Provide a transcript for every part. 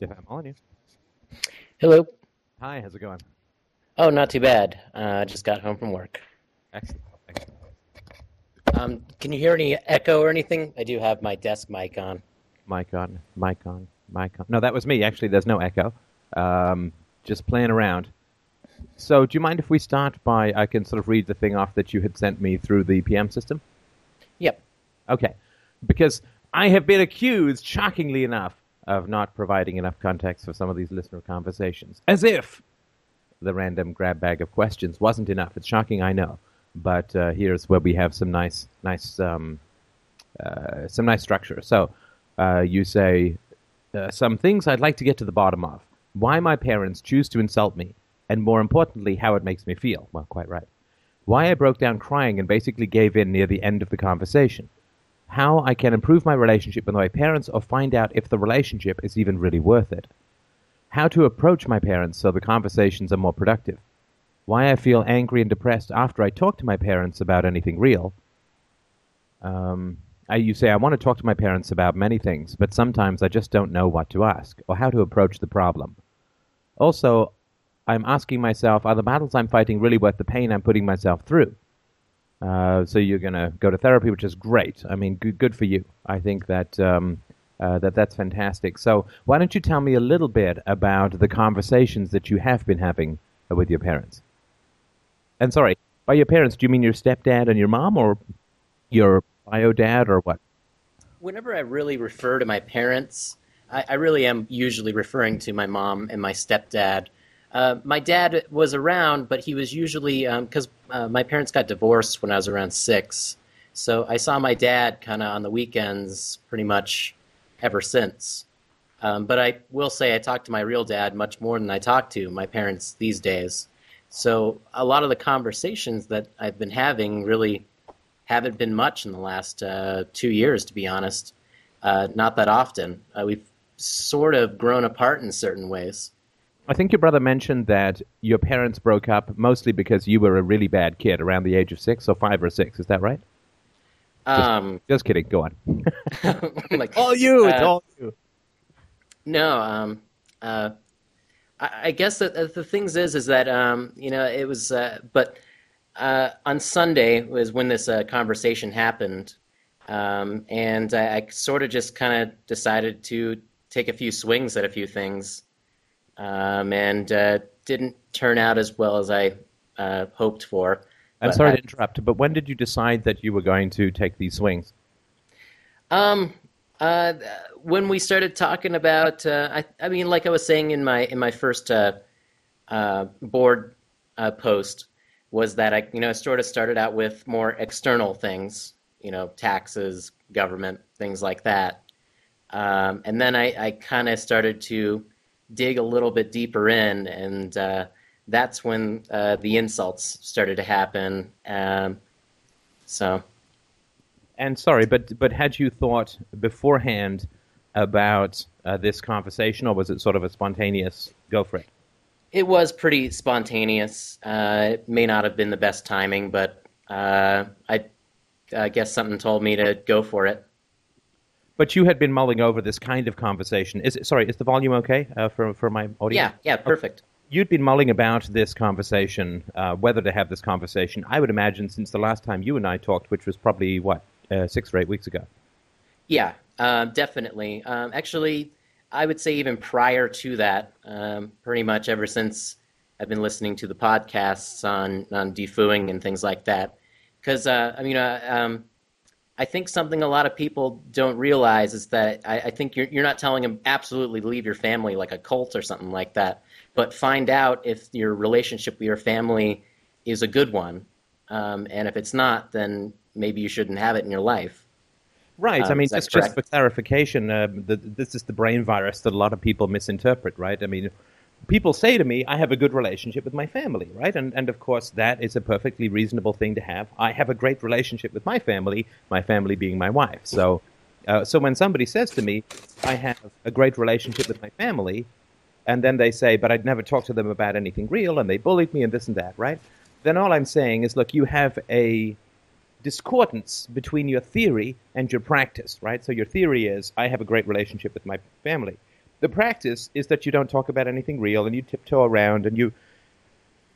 If I'm on you. Hello. Hi, how's it going? Oh, not too bad. Uh, just got home from work. Excellent. Excellent. Um, can you hear any echo or anything? I do have my desk mic on. Mic on, mic on, mic on. No, that was me. Actually, there's no echo. Um, just playing around. So, do you mind if we start by I can sort of read the thing off that you had sent me through the PM system? Yep. Okay. Because I have been accused, shockingly enough, of not providing enough context for some of these listener conversations. As if the random grab bag of questions wasn't enough. It's shocking, I know. But uh, here's where we have some nice, nice, um, uh, some nice structure. So uh, you say uh, some things I'd like to get to the bottom of. Why my parents choose to insult me, and more importantly, how it makes me feel. Well, quite right. Why I broke down crying and basically gave in near the end of the conversation. How I can improve my relationship with my parents or find out if the relationship is even really worth it. How to approach my parents so the conversations are more productive. Why I feel angry and depressed after I talk to my parents about anything real. Um, I, you say, I want to talk to my parents about many things, but sometimes I just don't know what to ask or how to approach the problem. Also, I'm asking myself, are the battles I'm fighting really worth the pain I'm putting myself through? Uh, so you're going to go to therapy, which is great. I mean, good, good for you. I think that um, uh, that that's fantastic. So why don't you tell me a little bit about the conversations that you have been having with your parents? And sorry, by your parents, do you mean your stepdad and your mom, or your bio dad, or what? Whenever I really refer to my parents, I, I really am usually referring to my mom and my stepdad. Uh, my dad was around, but he was usually because um, uh, my parents got divorced when I was around six. So I saw my dad kind of on the weekends, pretty much ever since. Um, but I will say I talk to my real dad much more than I talk to my parents these days. So a lot of the conversations that I've been having really haven't been much in the last uh, two years, to be honest. Uh, not that often. Uh, we've sort of grown apart in certain ways. I think your brother mentioned that your parents broke up mostly because you were a really bad kid around the age of six, or five or six. Is that right? Um, just, just, kidding. Go on. like all you. It's uh, all you. No. Um. Uh. I, I guess that the, the things is is that um you know it was uh, but uh, on Sunday was when this uh, conversation happened, um, and I, I sort of just kind of decided to take a few swings at a few things, um, and uh, didn't turn out as well as I uh, hoped for. I'm sorry I, to interrupt, but when did you decide that you were going to take these swings? Um, uh, when we started talking about, uh, I, I mean, like I was saying in my in my first uh, uh board uh, post, was that I, you know, sort of started out with more external things, you know, taxes, government, things like that, um, and then I, I kind of started to dig a little bit deeper in and uh, that's when uh, the insults started to happen. Um, so. And sorry, but but had you thought beforehand about uh, this conversation, or was it sort of a spontaneous go for it? It was pretty spontaneous. Uh, it may not have been the best timing, but uh, I, I guess something told me to go for it. But you had been mulling over this kind of conversation. Is it, sorry? Is the volume okay uh, for for my audience? Yeah, yeah, perfect you'd been mulling about this conversation, uh, whether to have this conversation. I would imagine since the last time you and I talked, which was probably what uh, six or eight weeks ago. Yeah, uh, definitely. Um, actually, I would say even prior to that, um, pretty much ever since I've been listening to the podcasts on on defooing and things like that. Because uh, I mean, uh, um, I think something a lot of people don't realize is that I, I think you're you're not telling them absolutely leave your family like a cult or something like that but find out if your relationship with your family is a good one. Um, and if it's not, then maybe you shouldn't have it in your life. Right. Um, I mean, just, just for clarification, uh, the, this is the brain virus that a lot of people misinterpret, right? I mean, people say to me, I have a good relationship with my family, right? And, and of course, that is a perfectly reasonable thing to have. I have a great relationship with my family, my family being my wife. So, uh, so when somebody says to me, I have a great relationship with my family, and then they say, but I'd never talked to them about anything real, and they bullied me and this and that, right? Then all I'm saying is, look, you have a discordance between your theory and your practice, right? So your theory is, I have a great relationship with my family. The practice is that you don't talk about anything real and you tiptoe around and you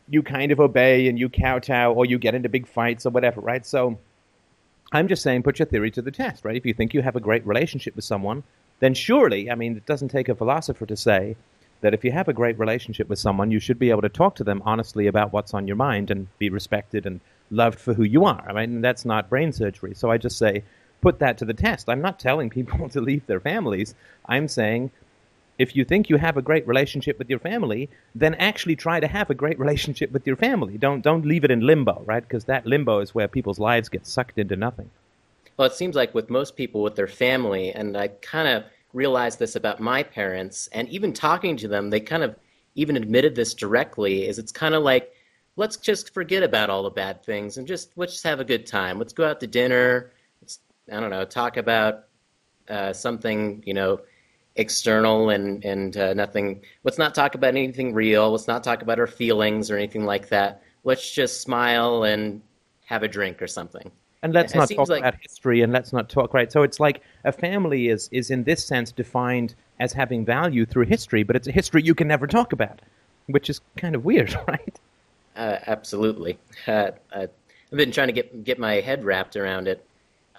you kind of obey and you kowtow or you get into big fights or whatever, right? So I'm just saying put your theory to the test, right? If you think you have a great relationship with someone, then surely, I mean, it doesn't take a philosopher to say that if you have a great relationship with someone, you should be able to talk to them honestly about what's on your mind and be respected and loved for who you are. I mean, that's not brain surgery. So I just say put that to the test. I'm not telling people to leave their families. I'm saying if you think you have a great relationship with your family, then actually try to have a great relationship with your family. Don't don't leave it in limbo, right? Because that limbo is where people's lives get sucked into nothing. Well, it seems like with most people with their family, and I kind of realized this about my parents, and even talking to them, they kind of even admitted this directly. Is it's kind of like let's just forget about all the bad things and just let's just have a good time. Let's go out to dinner. Let's, I don't know, talk about uh, something you know external and and uh, nothing. Let's not talk about anything real. Let's not talk about our feelings or anything like that. Let's just smile and have a drink or something. And let's It not talk like- about history and let's not talk right. So it's like a family is is in this sense defined as having value through history, but it's a history you can never talk about, which is kind of weird, right? Uh, absolutely. Uh, uh, I've been trying to get get my head wrapped around it.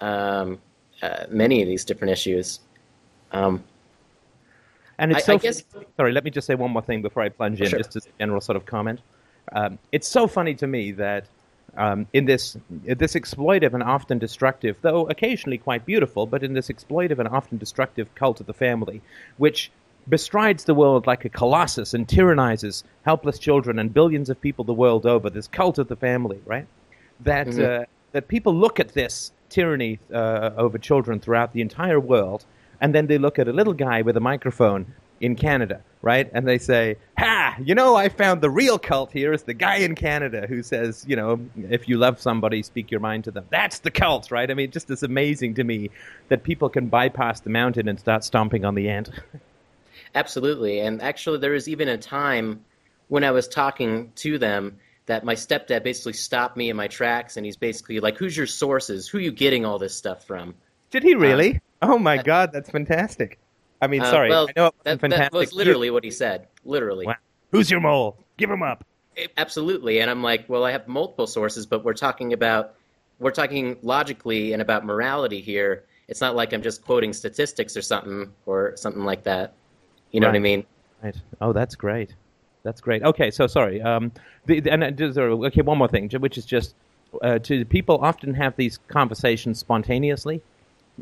Um, uh, many of these different issues. Um, And it's I- so I guess- sorry. Let me just say one more thing before I plunge in, Sure. just as a general sort of comment. Um, it's so funny to me that um, in this this exploitive and often destructive, though occasionally quite beautiful, but in this exploitive and often destructive cult of the family, which bestrides the world like a colossus and tyrannizes helpless children and billions of people the world over. This cult of the family, right? That Mhm. uh, that people look at this tyranny uh, over children throughout the entire world, and then they look at a little guy with a microphone in Canada, right? And they say, "Ha! You know, I found the real cult here is the guy in Canada who says, you know, if you love somebody, speak your mind to them. That's the cult, right? I mean, just it's amazing to me that people can bypass the mountain and start stomping on the ant. Absolutely. And actually, there was even a time when I was talking to them that my stepdad basically stopped me in my tracks and he's basically like, Who's your sources? Who are you getting all this stuff from? Did he really? Um, oh my God, that's fantastic. I mean, Uh, sorry, well, I know it that, fantastic. that was literally what he said. Literally. Wow. Who's your mole? Give him up. Absolutely. And I'm like, Well, I have multiple sources, but we're talking about, we're talking logically and about morality here. It's not like I'm just quoting statistics or something or something like that. You know what I mean? Right. Oh, that's great. That's great. Okay, so sorry. Um, the, the- and uh, uh, okay, one more thing, which is just uh, to people often have these conversations spontaneously,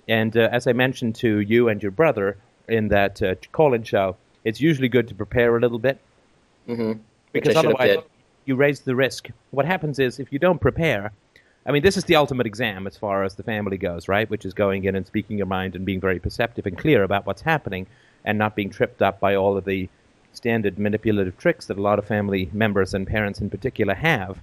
and uh, as I mentioned to you and your brother in that uh, call-in show, it's usually good to prepare a little bit hmm because I should have otherwise you raise the risk. What happens is if you don't prepare, I mean, this is the ultimate exam as far as the family goes, right? Which is going in and speaking your mind and being very perceptive and clear about what's happening and not being tripped up by all of the standard manipulative tricks that a lot of family members and parents in particular have.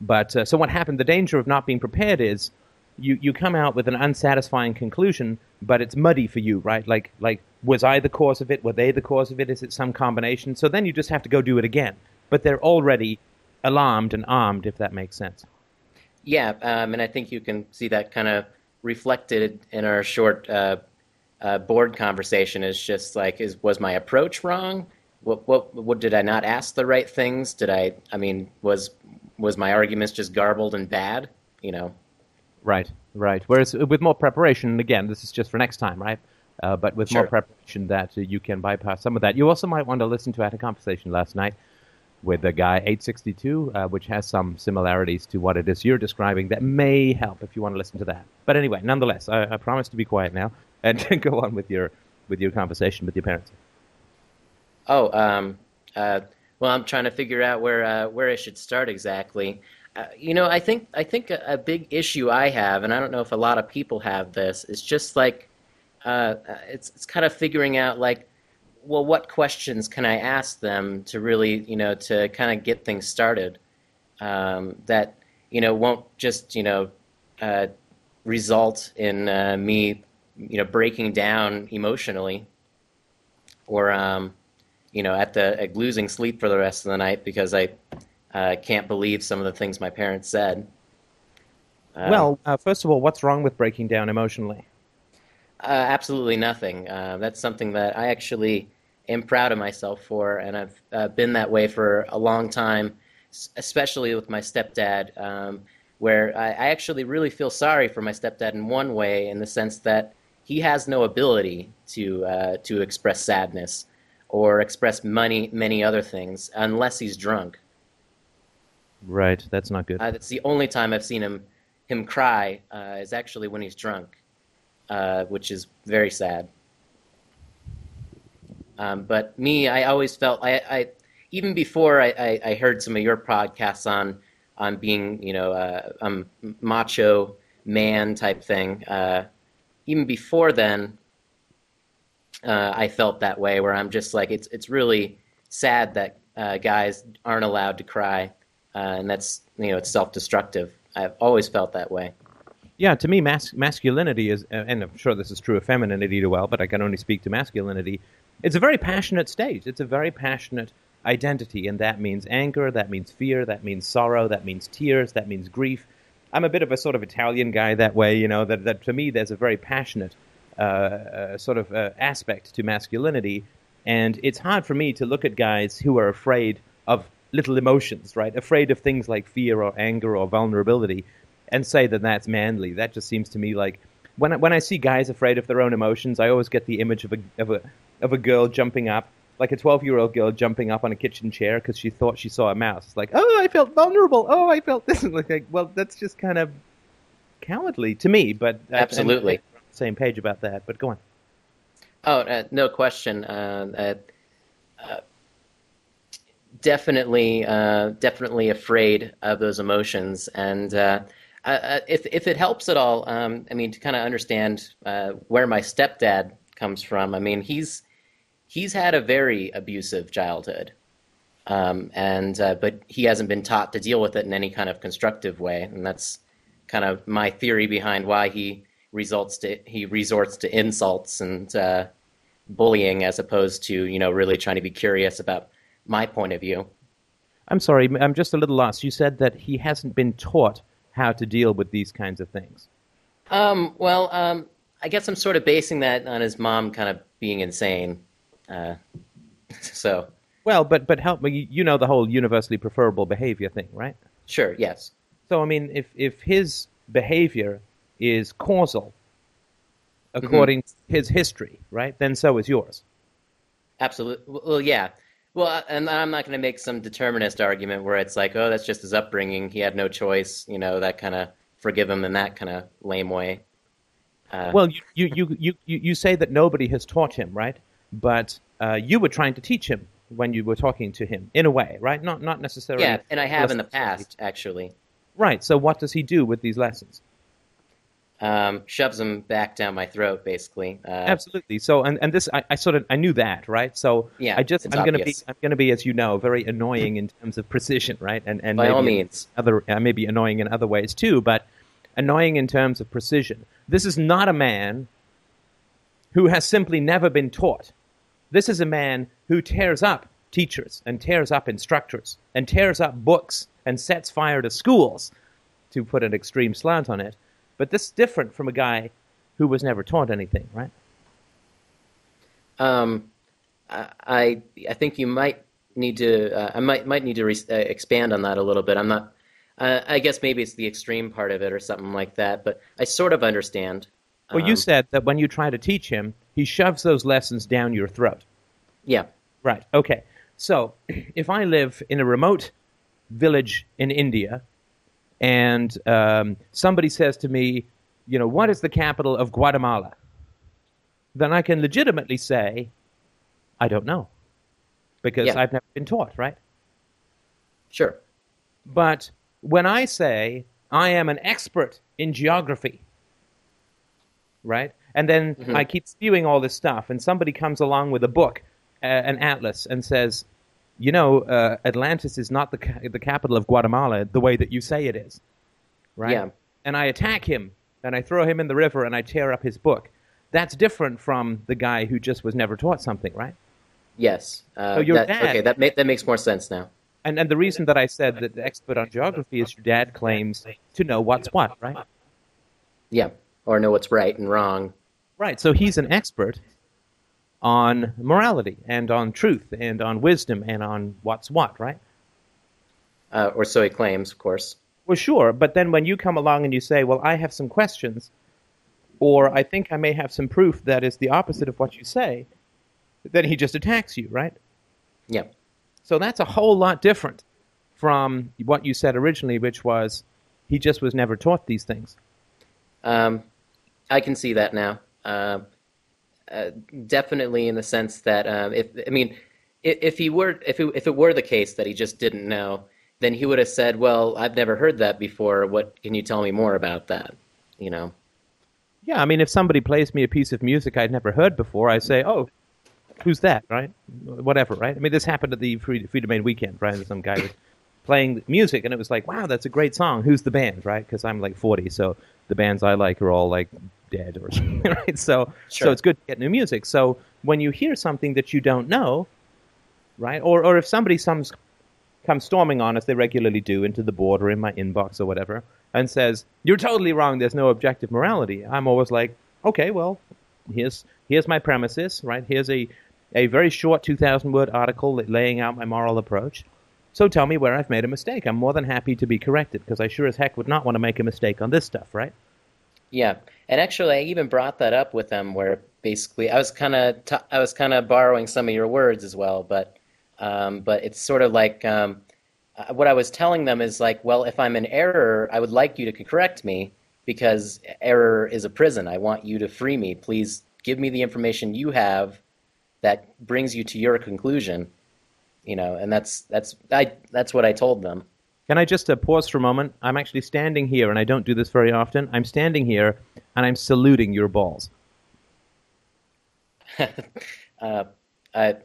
But uh, so what happened? The danger of not being prepared is you, you come out with an unsatisfying conclusion, but it's muddy for you, right? Like like was I the cause of it? Were they the cause of it? Is it some combination? So then you just have to go do it again. But they're already alarmed and armed, if that makes sense. Yeah, um, and I think you can see that kind of reflected in our short uh, uh, board conversation. Is just like, is was my approach wrong? What, what, what did I not ask the right things? Did I? I mean, was was my arguments just garbled and bad? You know. Right, right. Whereas with more preparation, and again, this is just for next time, right? Uh, but with more preparation, that uh, you can bypass some of that. You also might want to listen to. I had a conversation last night with the guy 862, uh, which has some similarities to what it is you're describing. That may help if you want to listen to that. But anyway, nonetheless, I, I promise to be quiet now and go on with your with your conversation with your parents. Oh, um, uh, well, I'm trying to figure out where uh, where I should start exactly. Uh, you know, I think I think a, a big issue I have, and I don't know if a lot of people have this, is just like uh, uh, it's it's kind of figuring out like, well, what questions can I ask them to really, you know, to kind of get things started um, that you know won't just you know uh, result in uh, me, you know, breaking down emotionally or um, you know, at the at losing sleep for the rest of the night because I uh, can't believe some of the things my parents said. Um, well, uh, first of all, what's wrong with breaking down emotionally? Uh, absolutely nothing. Uh, that's something that I actually am proud of myself for, and I've uh, been that way for a long time, especially with my stepdad, um, where I, I, actually really feel sorry for my stepdad in one way, in the sense that he has no ability to uh, to express sadness or express many many other things unless he's drunk. Right, that's not good. Uh, that's the only time I've seen him him cry uh, is actually when he's drunk, uh, which is very sad. Um, but me, I always felt I, I even before I, I, I, heard some of your podcasts on on being you know uh, um, macho man type thing. Uh, even before then, uh, I felt that way where I'm just like it's it's really sad that uh, guys aren't allowed to cry, uh, and that's you know it's self destructive. I've always felt that way. Yeah, to me, mas- masculinity is, and I'm sure this is true of femininity as well, but I can only speak to masculinity. It's a very passionate state. It's a very passionate identity, and that means anger, that means fear, that means sorrow, that means tears, that means grief. I'm a bit of a sort of Italian guy that way, you know, that, that to me there's a very passionate uh, uh, sort of uh, aspect to masculinity, and it's hard for me to look at guys who are afraid of little emotions, right? Afraid of things like fear or anger or vulnerability, and say that that's manly. That just seems to me like when I, when I see guys afraid of their own emotions, I always get the image of a of a of a girl jumping up, like a twelve year old girl jumping up on a kitchen chair because she thought she saw a mouse. It's like, oh, I felt vulnerable. Oh, I felt this. like, well, that's just kind of cowardly to me. But uh, absolutely, same page about that. But go on. Oh, uh, no question. Uh, uh definitely, uh, definitely afraid of those emotions, and uh, uh, if if it helps at all, um, I mean, to kind of understand uh, where my stepdad comes from. I mean, he's he's had a very abusive childhood, um, and uh, but he hasn't been taught to deal with it in any kind of constructive way, and that's kind of my theory behind why he results to he resorts to insults and uh, bullying as opposed to you know really trying to be curious about my point of view. I'm sorry, I'm just a little lost. You said that he hasn't been taught how to deal with these kinds of things. Um, well, um, I guess I'm sort of basing that on his mom kind of being insane. Uh, so. Well, but but help me. You know the whole universally preferable behavior thing, right? Sure. Yes. So I mean, if if his behavior is causal, according mm-hmm. to his history, right, then so is yours. Absolutely. Well, yeah. Well, and I'm not going to make some determinist argument where it's like, oh, that's just his upbringing. He had no choice. You know, that kind of forgive him in that kind of lame way. Uh, well, you, you, you, you, you say that nobody has taught him, right? But uh, you were trying to teach him when you were talking to him, in a way, right? Not, not necessarily. Yeah, and I have in the past, actually. Right. So, what does he do with these lessons? Um, shoves them back down my throat, basically. Uh, Absolutely. So, and, and this, I, I, sort of, I knew that, right? So, yeah, I just, I'm going to be, I'm going to be, as you know, very annoying in terms of precision, right? And and by all means, other, uh, maybe annoying in other ways too, but annoying in terms of precision. This is not a man who has simply never been taught. This is a man who tears up teachers and tears up instructors and tears up books and sets fire to schools, to put an extreme slant on it but this is different from a guy who was never taught anything, right? Um, I I think you might need to uh, I might might need to re- uh, expand on that a little bit. I'm not. Uh, I guess maybe it's the extreme part of it or something like that. But I sort of understand. Well, um, you said that when you try to teach him, he shoves those lessons down your throat. Yeah. Right. Okay. So, if I live in a remote village in India and um, somebody says to me, you know, what is the capital of Guatemala? Then I can legitimately say, I don't know, because yeah. I've never been taught, right? Sure. But when I say I am an expert in geography, right? And then mm-hmm. I keep spewing all this stuff, and somebody comes along with a book, uh, an atlas, and says, you know, uh, Atlantis is not the ca- the capital of Guatemala the way that you say it is, right? Yeah. And I attack him, and I throw him in the river, and I tear up his book. That's different from the guy who just was never taught something, right? Yes. Uh, so your that, dad, okay, that ma- that makes more sense now. And and the reason that I said that the expert on geography is your dad claims to know what's what, right? Yeah, or know what's right and wrong. Right. So he's an expert on morality and on truth and on wisdom and on what's what, right? Uh, or so he claims, of course. Well, sure. But then when you come along and you say, well, I have some questions, or I think I may have some proof that is the opposite of what you say, then he just attacks you, right? Yeah. So that's a whole lot different from what you said originally, which was he just was never taught these things. Um, I can see that now. Uh, uh, definitely, in the sense that um, if I mean, if, if he were, if it, if it were the case that he just didn't know, then he would have said, "Well, I've never heard that before. What can you tell me more about that?" You know. Yeah, I mean, if somebody plays me a piece of music I'd never heard before, I say, "Oh, who's that?" Right? Whatever, right? I mean, this happened at the Free, Freedomain weekend, right? Some guy was playing music, and it was like, "Wow, that's a great song. Who's the band?" Right? Because I'm like 40, so the bands I like are all like dead or something, right? So, Sure. so it's good to get new music. So when you hear something that you don't know, right? Or or if somebody comes comes storming on, as they regularly do, into the board or in my inbox or whatever, and says, "You're totally wrong. There's no objective morality." I'm always like, "Okay, well, here's here's my premises, right? Here's a a very short 2,000 word article laying out my moral approach. So tell me where I've made a mistake. I'm more than happy to be corrected because I sure as heck would not want to make a mistake on this stuff, right? Yeah, and actually, I even brought that up with them, where basically I was kind of t- I was kind of borrowing some of your words as well, but um, but it's sort of like um, uh, what I was telling them is like, well, if I'm in error, I would like you to correct me because error is a prison. I want you to free me. Please give me the information you have that brings you to your conclusion. You know, and that's that's I that's what I told them. Can I just uh, pause for a moment? I'm actually standing here, and I don't do this very often. I'm standing here, and I'm saluting your balls. uh, I,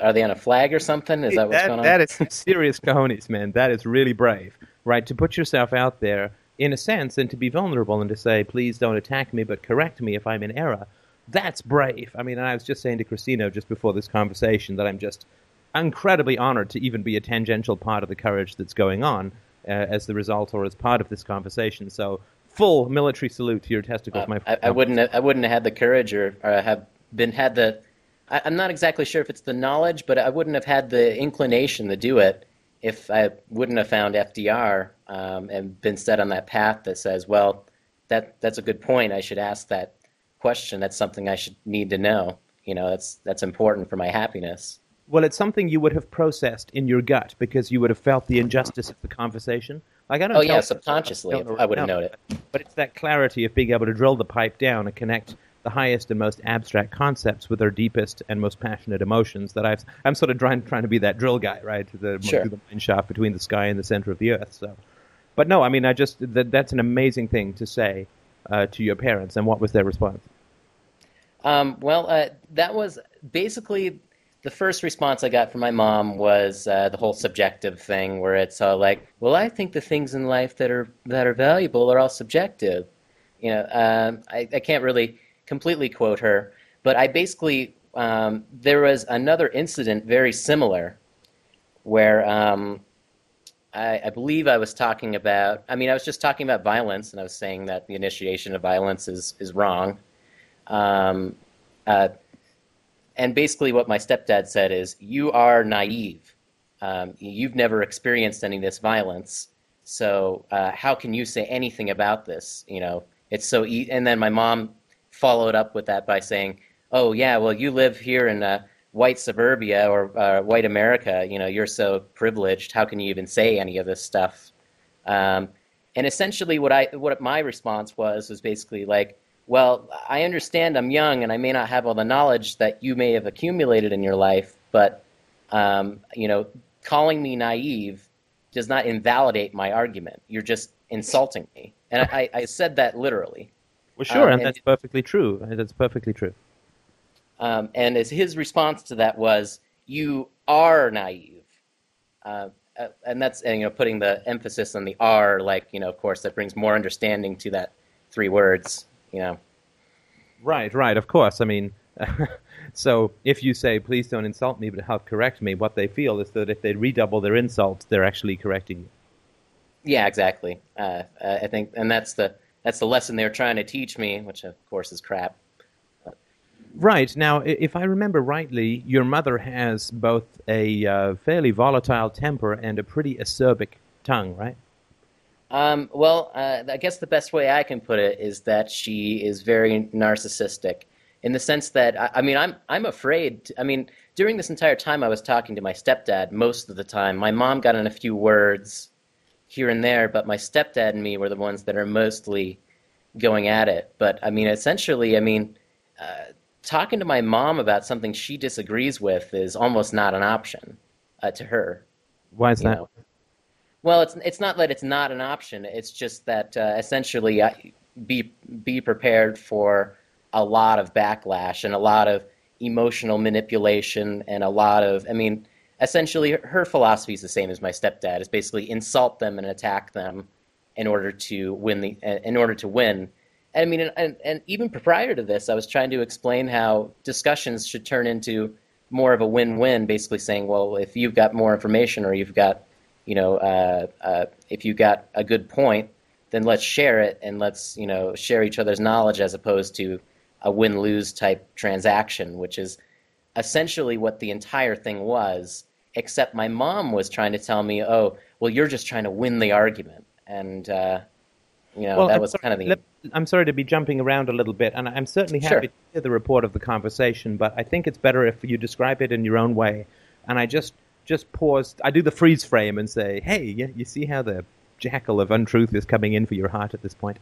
are they on a flag or something? Is that what's going on? that is some serious cojones, man. That is really brave, right? To put yourself out there, in a sense, and to be vulnerable and to say, please don't attack me, but correct me if I'm in error. That's brave. I mean, and I was just saying to Christina just before this conversation that I'm just incredibly honored to even be a tangential part of the courage that's going on uh, as the result or as part of this conversation. So, full military salute to your testicles, Uh, my I, friend. I wouldn't. Have, I wouldn't have had the courage, or, or have been had the. I, I'm not exactly sure if it's the knowledge, but I wouldn't have had the inclination to do it if I wouldn't have found FDR um, and been set on that path that says, well, that that's a good point. I should ask that question. That's something I should need to know. You know, that's that's important for my happiness. Well, it's something you would have processed in your gut because you would have felt the injustice of the conversation. Like I don't. Oh yeah, subconsciously, don't- I would have no, known it. But it's that clarity of being able to drill the pipe down and connect the highest and most abstract concepts with our deepest and most passionate emotions. That I've, I'm sort of trying trying to be that drill guy, right? The, Sure. the mine shaft between the sky and the center of the earth. So, but no, I mean, I just that, that's an amazing thing to say uh, to your parents. And what was their response? Um, well, uh, that was basically the first response I got from my mom was uh, the whole subjective thing, where it's all like, "Well, I think the things in life that are that are valuable are all subjective." You know, um, I, I can't really completely quote her, but I basically um, there was another incident very similar, where um, I, I believe I was talking about. I mean, I was just talking about violence, and I was saying that the initiation of violence is is wrong. Um, uh, and basically, what my stepdad said is, "You are naive. Um, you've never experienced any of this violence. So uh, how can you say anything about this? You know, it's so." E-. And then my mom followed up with that by saying, "Oh yeah, well you live here in uh, white suburbia or uh, white America. You know, you're so privileged. How can you even say any of this stuff?" Um, and essentially, what I what my response was was basically like, "Well, I understand I'm young and I may not have all the knowledge that you may have accumulated in your life, but um, you know, calling me naive does not invalidate my argument. You're just insulting me." And I, I said that literally. Well, sure, Um, and and- that's perfectly true. And That's perfectly true. Um, and as his response to that was, "You are naive," uh, uh, and that's and, you know putting the emphasis on the "are," like you know, of course, that brings more understanding to that three words. You know, Right, right, of course. I mean, so if you say, please don't insult me, but help correct me, what they feel is that if they redouble their insults, they're actually correcting you. yeah, exactly. Uh, I think, and that's the that's the lesson they're trying to teach me, which of course is crap. Right. Now, if I remember rightly, your mother has both a uh, fairly volatile temper and a pretty acerbic tongue, right? Um, well, uh, I guess the best way I can put it is that she is very narcissistic, in the sense that I, I mean, I'm I'm afraid. To, I mean, during this entire time, I was talking to my stepdad most of the time. My mom got in a few words here and there, but my stepdad and me were the ones that are mostly going at it. But I mean, essentially, I mean, uh, talking to my mom about something she disagrees with is almost not an option uh, to her. Why is You that? know. Well, it's it's not that it's not an option. It's just that uh, essentially, I, be be prepared for a lot of backlash and a lot of emotional manipulation and a lot of. I mean, essentially, her philosophy is the same as my stepdad. Is basically insult them and attack them in order to win the in order to win. And I mean, and, and even prior to this, I was trying to explain how discussions should turn into more of a win-win. Basically, saying, well, if you've got more information or you've got you know, uh, uh, if you got a good point, then let's share it and let's, you know, share each other's knowledge as opposed to a win lose type transaction, which is essentially what the entire thing was. Except my mom was trying to tell me, oh, well, you're just trying to win the argument. And, uh, you know, that I'm was sorry, kind of the. let- I'm sorry to be jumping around a little bit, and I'm certainly happy Sure. to hear the report of the conversation, but I think it's better if you describe it in your own way. And I just just pause. I do the freeze frame and say, "Hey, you, you see how the jackal of untruth is coming in for your heart at this point."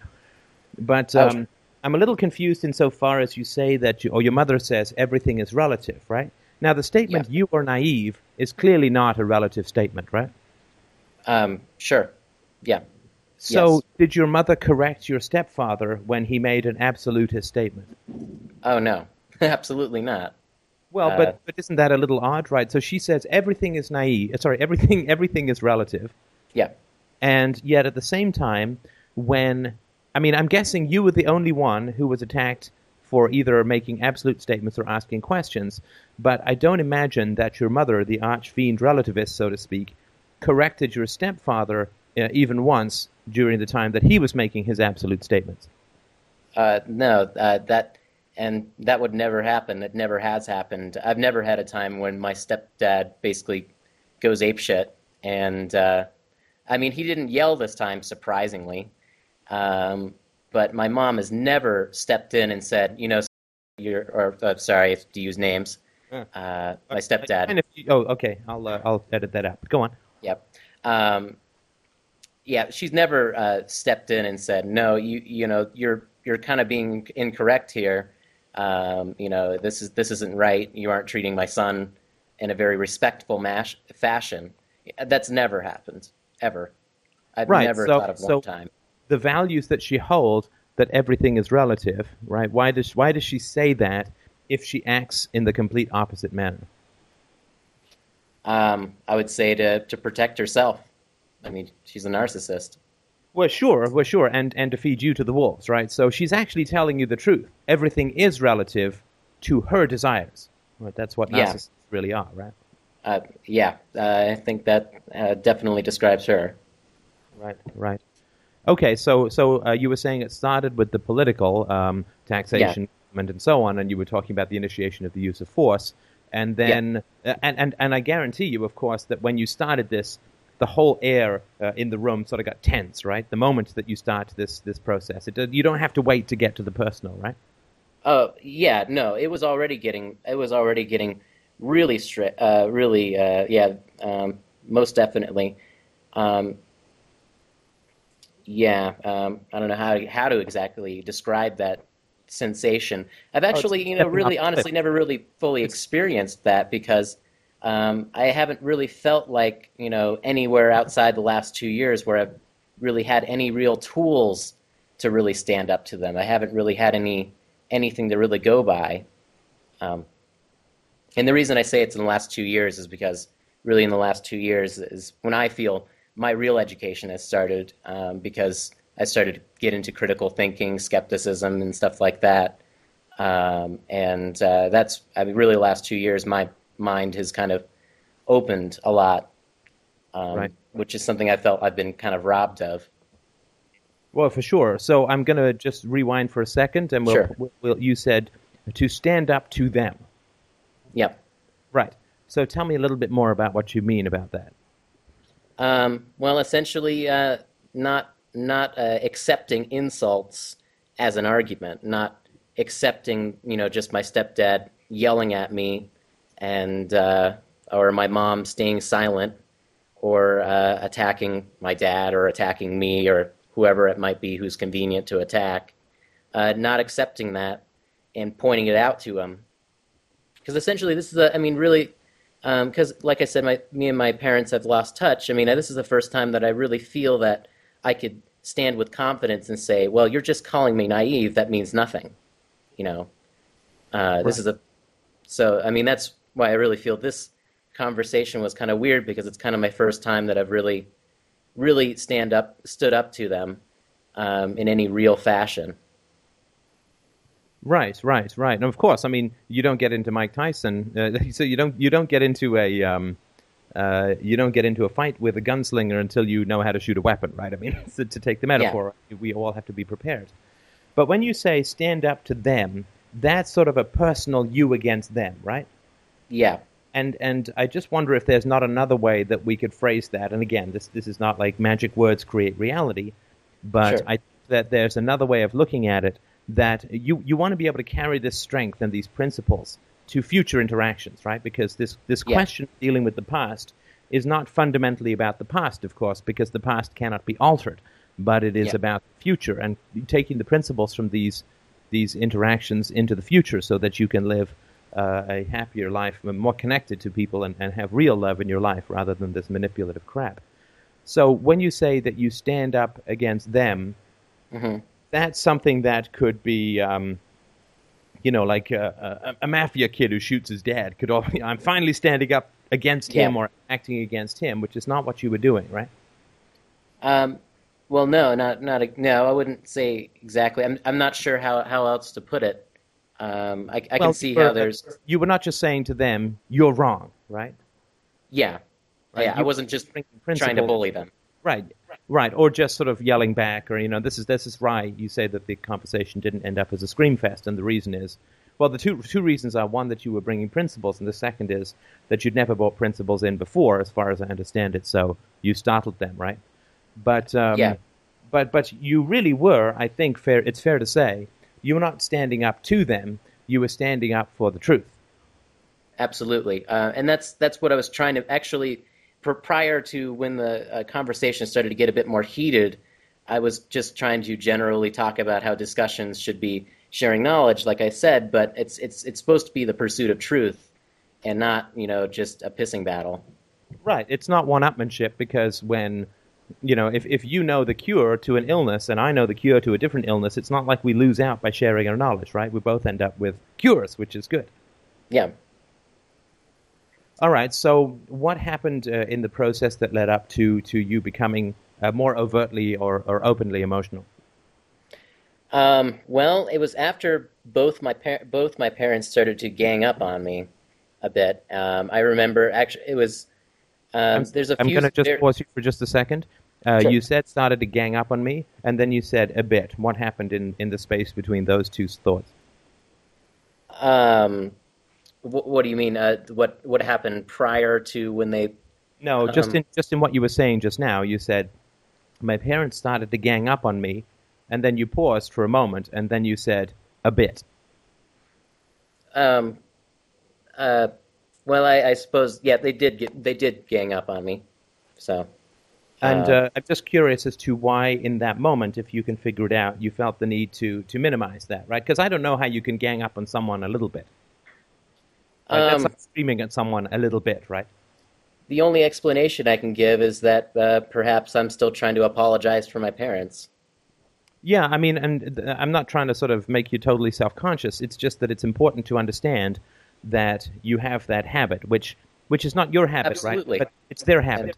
But um, I'm a little confused insofar as you say that, you, or your mother says, everything is relative, right? Now, the statement Yeah. "you are naive" is clearly not a relative statement, right? Um, sure. Yeah. So, Yes. did your mother correct your stepfather when he made an absolutist statement? Oh, no. Absolutely not. Well, Uh, but but isn't that a little odd, right? So she says everything is naive. uh, Sorry, everything everything is relative, Yeah. and yet at the same time, when I mean, I'm guessing you were the only one who was attacked for either making absolute statements or asking questions. But I don't imagine that your mother, the arch fiend relativist, so to speak, corrected your stepfather uh, even once during the time that he was making his absolute statements. Uh, no, uh, that and that would never happen. It never has happened. I've never had a time when my stepdad basically goes apeshit, and uh, I mean he didn't yell this time, surprisingly. Um, but my mom has never stepped in and said, you know, you're or uh, sorry if to use names. Uh, my stepdad. If oh, okay, I'll uh, I'll edit that out. Go on. Yep. Um, yeah, she's never uh, stepped in and said, "No, you you know you're you're kind of being incorrect here. Um, you know this is this isn't right. You aren't treating my son in a very respectful mash, fashion." That's never happened ever. I've Right, never so- thought of one time. the values that she holds that everything is relative, right? Why does why does she say that if she acts in the complete opposite manner? Um, I would say to to protect herself. I mean, she's a narcissist. Well, sure, well, sure, and and to feed you to the wolves, right? So she's actually telling you the truth. Everything is relative to her desires. Right? That's what Yeah. narcissists really are, right? Uh, yeah, uh, I think that uh, definitely describes her. Right, right. Okay, so so uh, you were saying it started with the political um, taxation and and so on, and you were talking about the initiation of the use of force, and then uh, and, and and I guarantee you, of course, that when you started this, the whole air uh, in the room sort of got tense, right? The moment that you start this this process, it, you don't have to wait to get to the personal, right? Oh yeah, no, it was already getting it was already getting really strict, uh, really uh, yeah, um, most definitely. Um, yeah, um, I don't know how to, how to exactly describe that sensation. I've actually, you know, really honestly never really fully experienced that because um, I haven't really felt like you know anywhere outside the last two years where I've really had any real tools to really stand up to them. I haven't really had any anything to really go by. Um, and the reason I say it's in the last two years is because really in the last two years is when I feel my real education has started um, because I started to get into critical thinking, skepticism, and stuff like that. Um, and uh, that's, I mean, really the last two years, my mind has kind of opened a lot, um, Right. which is something I felt I've been kind of robbed of. Well, for sure. So I'm going to just rewind for a second, and we'll, Sure. we'll, we'll- you said to stand up to them. Yep. Right. So tell me a little bit more about what you mean about that. Um, well, essentially, uh, not not uh, accepting insults as an argument, not accepting, you know, just my stepdad yelling at me, and uh, or my mom staying silent, or uh, attacking my dad, or attacking me, or whoever it might be who's convenient to attack. Uh, not accepting that and pointing it out to him, because essentially, this is a, I mean, really because um, like I said, my me and my parents have lost touch. I mean, this is the first time that I really feel that I could stand with confidence and say, "Well, you're just calling me naive. That means nothing." You know, uh, right. this is a so. I mean, that's why I really feel this conversation was kind of weird because it's kind of my first time that I've really, really stand up, stood up to them um, in any real fashion. Right, right, right. And of course, I mean, you don't get into Mike Tyson, uh, so you don't you don't get into a um, uh, you don't get into a fight with a gunslinger until you know how to shoot a weapon, right? I mean, to, to take the metaphor, yeah. we all have to be prepared. But when you say stand up to them, that's sort of a personal you against them, right? Yeah. And and I just wonder if there's not another way that we could phrase that. And again, this this is not like magic words create reality, but sure. I think that there's another way of looking at it that you, you want to be able to carry this strength and these principles to future interactions, right? Because this, this yeah. question dealing with the past is not fundamentally about the past, of course, because the past cannot be altered, but it is yeah. about the future and taking the principles from these these interactions into the future so that you can live uh, a happier life, more connected to people, and, and have real love in your life rather than this manipulative crap. So when you say that you stand up against them, mm-hmm that's something that could be, um, you know, like a, a, a, mafia kid who shoots his dad could. All, I'm finally standing up against yeah. him or acting against him, which is not what you were doing, right? Um, well, no, not not a, no. I wouldn't say exactly. I'm I'm not sure how how else to put it. Um, I, I well, can see for, how there's. You were not just saying to them, "You're wrong," right? Yeah, right? yeah. You I wasn't just trying to bully them. Right. Right, or just sort of yelling back, or you know, this is this is right. You say that the conversation didn't end up as a scream fest, and the reason is, well, the two two reasons are one that you were bringing principles, and the second is that you'd never brought principles in before, as far as I understand it. So you startled them, right? But um, yeah, but but you really were, I think, fair. It's fair to say you were not standing up to them; you were standing up for the truth. Absolutely, uh, and that's that's what I was trying to actually prior to when the uh, conversation started to get a bit more heated, I was just trying to generally talk about how discussions should be sharing knowledge, like I said, but it's it's it's supposed to be the pursuit of truth, and not you know just a pissing battle. Right. It's not one-upmanship because when you know if if you know the cure to an illness and I know the cure to a different illness, it's not like we lose out by sharing our knowledge, right? We both end up with cures, which is good. Yeah. All right. So, what happened uh, in the process that led up to to you becoming uh, more overtly or, or openly emotional? Um, well, it was after both my par- both my parents started to gang up on me a bit. Um, I remember actually it was. Um, there's a I'm going to just there... pause you for just a second. Uh, sure. You said started to gang up on me, and then you said a bit. What happened in, in the space between those two thoughts? Um, what, what do you mean? Uh, what what happened prior to when they? No, just um, in just in what you were saying just now. You said my parents started to gang up on me, and then you paused for a moment, and then you said a bit. Um. Uh. Well, I, I suppose yeah, they did get they did gang up on me, so. And uh, uh, I'm just curious as to why, in that moment, if you can figure it out, you felt the need to to minimize that, right? Because I don't know how you can gang up on someone a little bit. That's um, like screaming at someone a little bit, right? The only explanation I can give is that uh, perhaps I'm still trying to apologize for my parents. Yeah, I mean, and I'm not trying to sort of make you totally self conscious. It's just that it's important to understand that you have that habit, which which is not your habit, Absolutely. right? But it's their habit. And,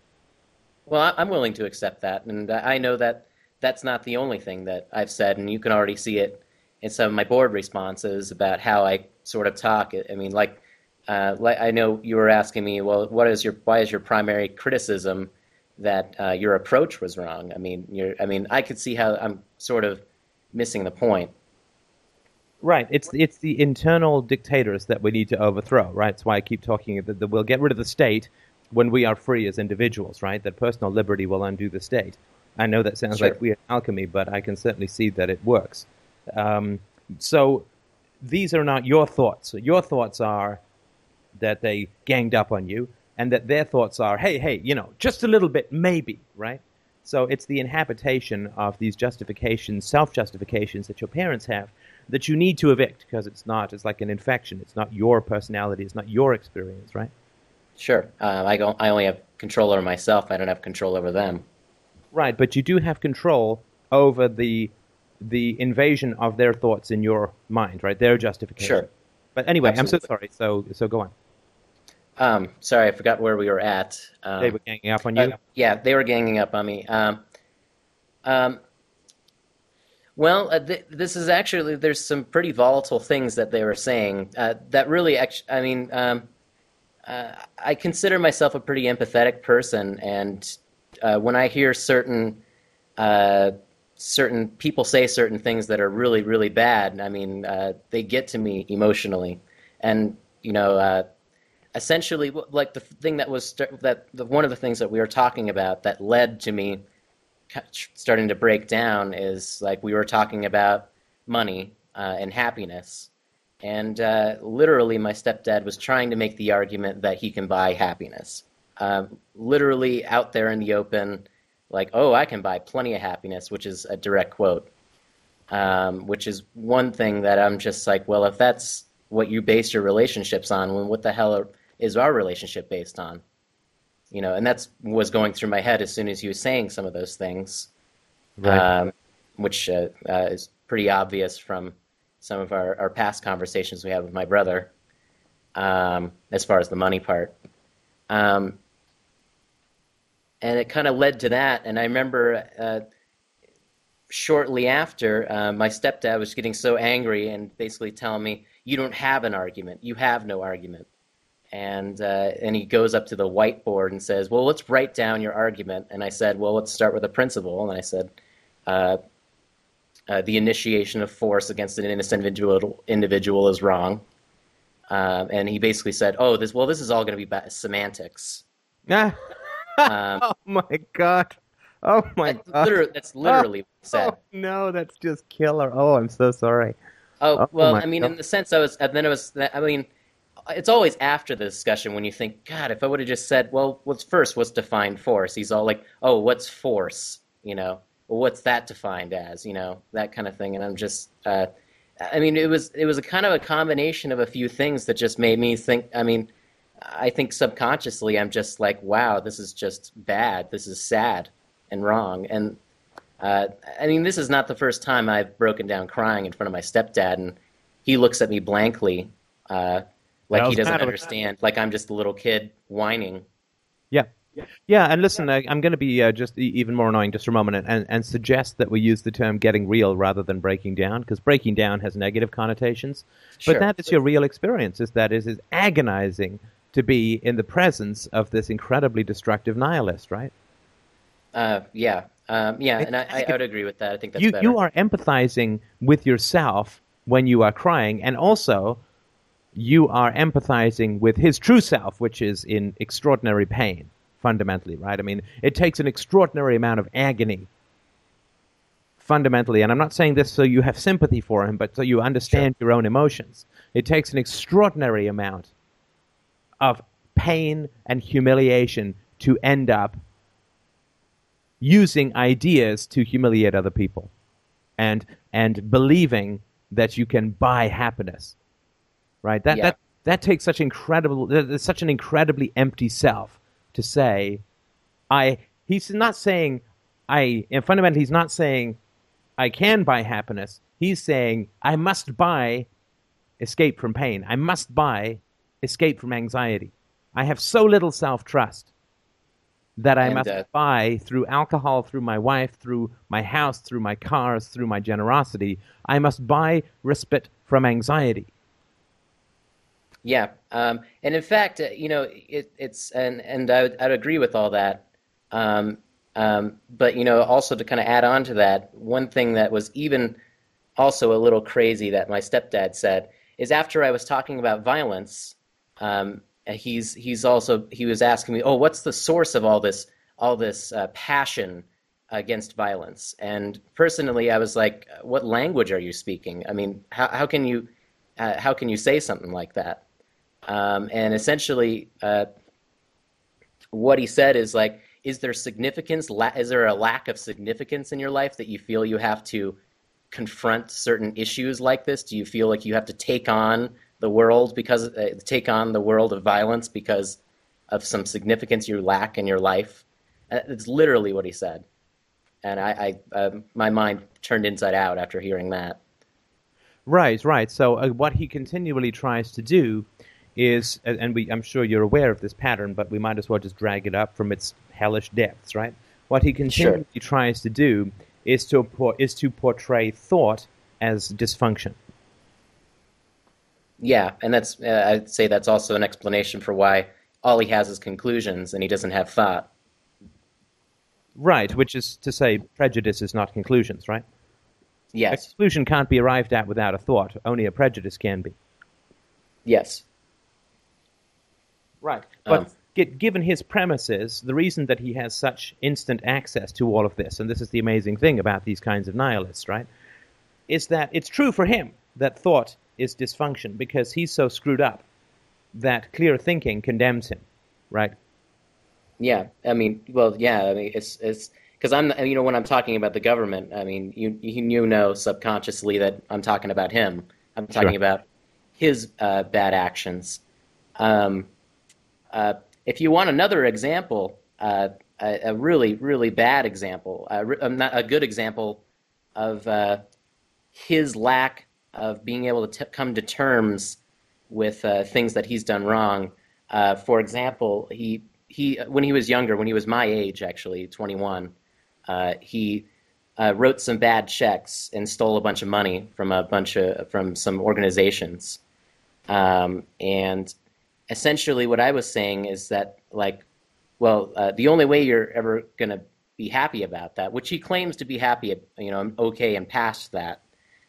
well, I'm willing to accept that, and I know that that's not the only thing that I've said, and you can already see it in some of my board responses about how I sort of talk. I mean, like uh, I know you were asking me, well, what is your why is your primary criticism that uh, your approach was wrong? I mean, I mean, I could see how I'm sort of missing the point. Right. It's it's the internal dictators that we need to overthrow. Right. That's why I keep talking that, that we'll get rid of the state when we are free as individuals. Right. That personal liberty will undo the state. I know that sounds Sure. like weird alchemy, but I can certainly see that it works. Um, so these are not your thoughts. Your thoughts are that they ganged up on you, and that their thoughts are, hey, hey, you know, just a little bit, maybe, right? So it's the inhabitation of these justifications, self justifications that your parents have that you need to evict because it's not, it's like an infection. It's not your personality, it's not your experience, right? Sure. Uh, I don't. I only have control over myself. I don't have control over them. Right, but you do have control over the the invasion of their thoughts in your mind, right? Their justification. Sure. But anyway, I'm so sorry. So so go on. Um, sorry, I forgot where we were at. Um, They were ganging up on you. Uh, yeah, they were ganging up on me. Um, um, well, uh, th- this is actually there's some pretty volatile things that they were saying uh, that really, act- I mean, um, uh, I consider myself a pretty empathetic person, and uh, when I hear certain uh, certain people say certain things that are really really bad, I mean, uh, they get to me emotionally, and you know. Uh, essentially like the thing that was that the, one of the things that we were talking about that led to me starting to break down is like we were talking about money uh, and happiness. And uh, literally my stepdad was trying to make the argument that he can buy happiness. Um, literally out there in the open like oh i can buy plenty of happiness which is a direct quote. Um, which is one thing that i'm just like well if that's what you base your relationships on then what the hell are, is our relationship based on you know and that's was going through my head as soon as he was saying some of those things Right. um, which uh, uh, is pretty obvious from some of our, our past conversations we had with my brother um, as far as the money part. Um, and it kind of led to that and i remember uh, shortly after uh, my stepdad was getting so angry and basically telling me you don't have an argument. You have no argument and uh, and he goes up to the whiteboard and says, "Well, let's write down your argument." And I said, "Well, let's start with a principle." And I said, uh, uh, "The initiation of force against an innocent individual individual is wrong." Um, and he basically said, "Oh, this well, this is all going to be semantics." Um, oh my god. Oh my that's, god. literally, that's literally what he said. Oh no, that's just killer. Oh, I'm so sorry. Oh, Oh, well, I mean, God. in the sense I was, and then it was, I mean, it's always after the discussion when you think, God, if I would have just said, well, what's first, what's defined force? He's all like, oh, what's force? You know, well, what's that defined as? You know, that kind of thing. And I'm just, uh, I mean, it was, it was a kind of a combination of a few things that just made me think, I mean, I think subconsciously I'm just like, wow, this is just bad. This is sad and wrong. And uh, I mean, this is not the first time I've broken down crying in front of my stepdad, and he looks at me blankly, uh, like he doesn't kind of a- understand, like I'm just a little kid whining. Yeah. Yeah, and listen, I, I'm going to be uh, just e- even more annoying just for a moment and, and, and suggest that we use the term getting real rather than breaking down, because breaking down has negative connotations. Sure. But that is your real experience, is that is, is agonizing to be in the presence of this incredibly destructive nihilist, right? Uh, yeah, um, yeah, and I, I I, think I would agree with that. I think that's you, better. you are empathizing with yourself when you are crying, and also you are empathizing with his true self, which is in extraordinary pain, fundamentally, right? I mean, it takes an extraordinary amount of agony, fundamentally, and I'm not saying this so you have sympathy for him, but so you understand your own emotions. It takes an extraordinary amount of pain and humiliation to end up using ideas to humiliate other people and and believing that you can buy happiness right that Yeah. that that takes such incredible such an incredibly empty self to say i he's not saying i and fundamentally he's not saying i can buy happiness he's saying i must buy escape from pain i must buy escape from anxiety i have so little self-trust that I And, must uh, buy through alcohol, through my wife, through my house, through my cars, through my generosity. I must buy respite from anxiety. Yeah, um, and in fact, uh, you know, it, it's and and I would, I'd agree with all that. Um, um, but you know, also to kind of add on to that, one thing that was even also a little crazy that my stepdad said is after I was talking about violence, um, he's he's also he was asking me, oh, what's the source of all this all this uh, passion against violence? And personally, I was like, what language are you speaking? I mean, how how can you uh, how can you say something like that? Um, and essentially, uh, what he said is like, is there significance? Is there a lack of significance in your life that you feel you have to confront certain issues like this? Do you feel like you have to take on the world because uh, take on the world of violence because of some significance you lack in your life? Uh, it's literally what he said, and I, I uh, my mind turned inside out after hearing that. Right, right. So uh, what he continually tries to do is, and we, I'm sure you're aware of this pattern, but we might as well just drag it up from its hellish depths, right? What he continually sure. tries to do is to is to portray thought as dysfunction. Yeah, and that's uh, I'd say that's also an explanation for why all he has is conclusions and he doesn't have thought. Right, which is to say, prejudice is not conclusions, right? Yes. A conclusion can't be arrived at without a thought. Only a prejudice can be. Yes. Right. But um, get, given his premises, the reason that he has such instant access to all of this, and this is the amazing thing about these kinds of nihilists, right, is that it's true for him that thought is dysfunction because he's so screwed up that clear thinking condemns him, right? Yeah, I mean, well, yeah, I mean, it's it's because I'm, you know, when I'm talking about the government, I mean, you you know subconsciously that I'm talking about him. I'm talking sure. about his uh, bad actions. Um, uh, if you want another example, uh, a, a, really, really bad example, a, a good example of uh, his lack of being able to t- come to terms with uh, things that he's done wrong. Uh, for example, he he when he was younger, when he was my age, actually 21, uh, he wrote some bad checks and stole a bunch of money from a bunch of from some organizations. Um, and essentially what I was saying is that like, well, uh, the only way you're ever going to be happy about that, which he claims to be happy, you know, okay and past that.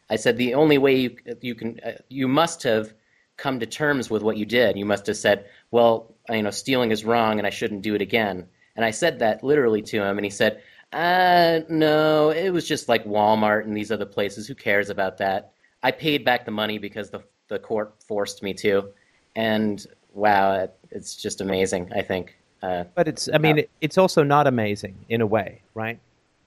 I said the only way you you can uh, you must have come to terms with what you did. You must have said, well, you know, stealing is wrong and I shouldn't do it again. And I said that literally to him, and he said, uh, no, it was just like Walmart and these other places. Who cares about that? I paid back the money because the the court forced me to, and wow, it's just amazing. I think. Uh, but it's, I mean, uh, it's also not amazing in a way, right?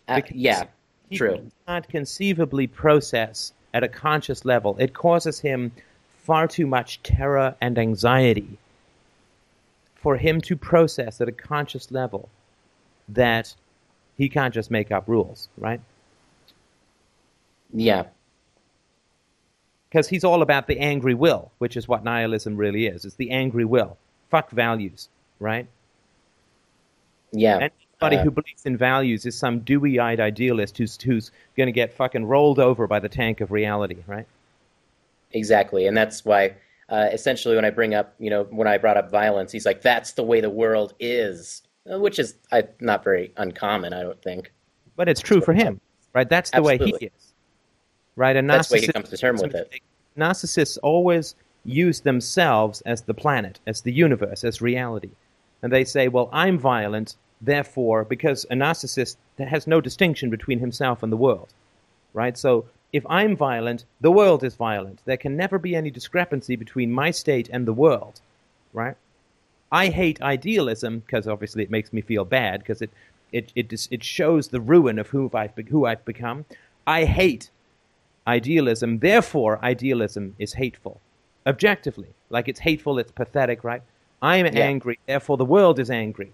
Uh, yeah, true. Can't conceivably process at a conscious level. It causes him far too much terror and anxiety for him to process at a conscious level that he can't just make up rules, right? Yeah, because he's all about the angry will, which is what nihilism really is. It's the angry will. Fuck values, right? Yeah. Anybody uh, who believes in values is some dewy-eyed idealist who's who's going to get fucking rolled over by the tank of reality, right? Exactly, and that's why uh, essentially when I bring up, you know, when I brought up violence, he's like, "That's the way the world is," uh, which is uh, not very uncommon, I don't think. But it's true for him, right? That's the Absolutely. way he is right? And that's where he comes to terms with it. Narcissists always use themselves as the planet, as the universe, as reality, and they say, "Well, I'm violent, therefore," because a narcissist has no distinction between himself and the world, right? So if I'm violent, the world is violent. There can never be any discrepancy between my state and the world, right? I hate idealism because obviously it makes me feel bad because it, it, it, it shows the ruin of who I've, who I've become. I hate idealism. Therefore, idealism is hateful. Objectively. Like it's hateful, it's pathetic, right? I'm yeah. angry, therefore the world is angry.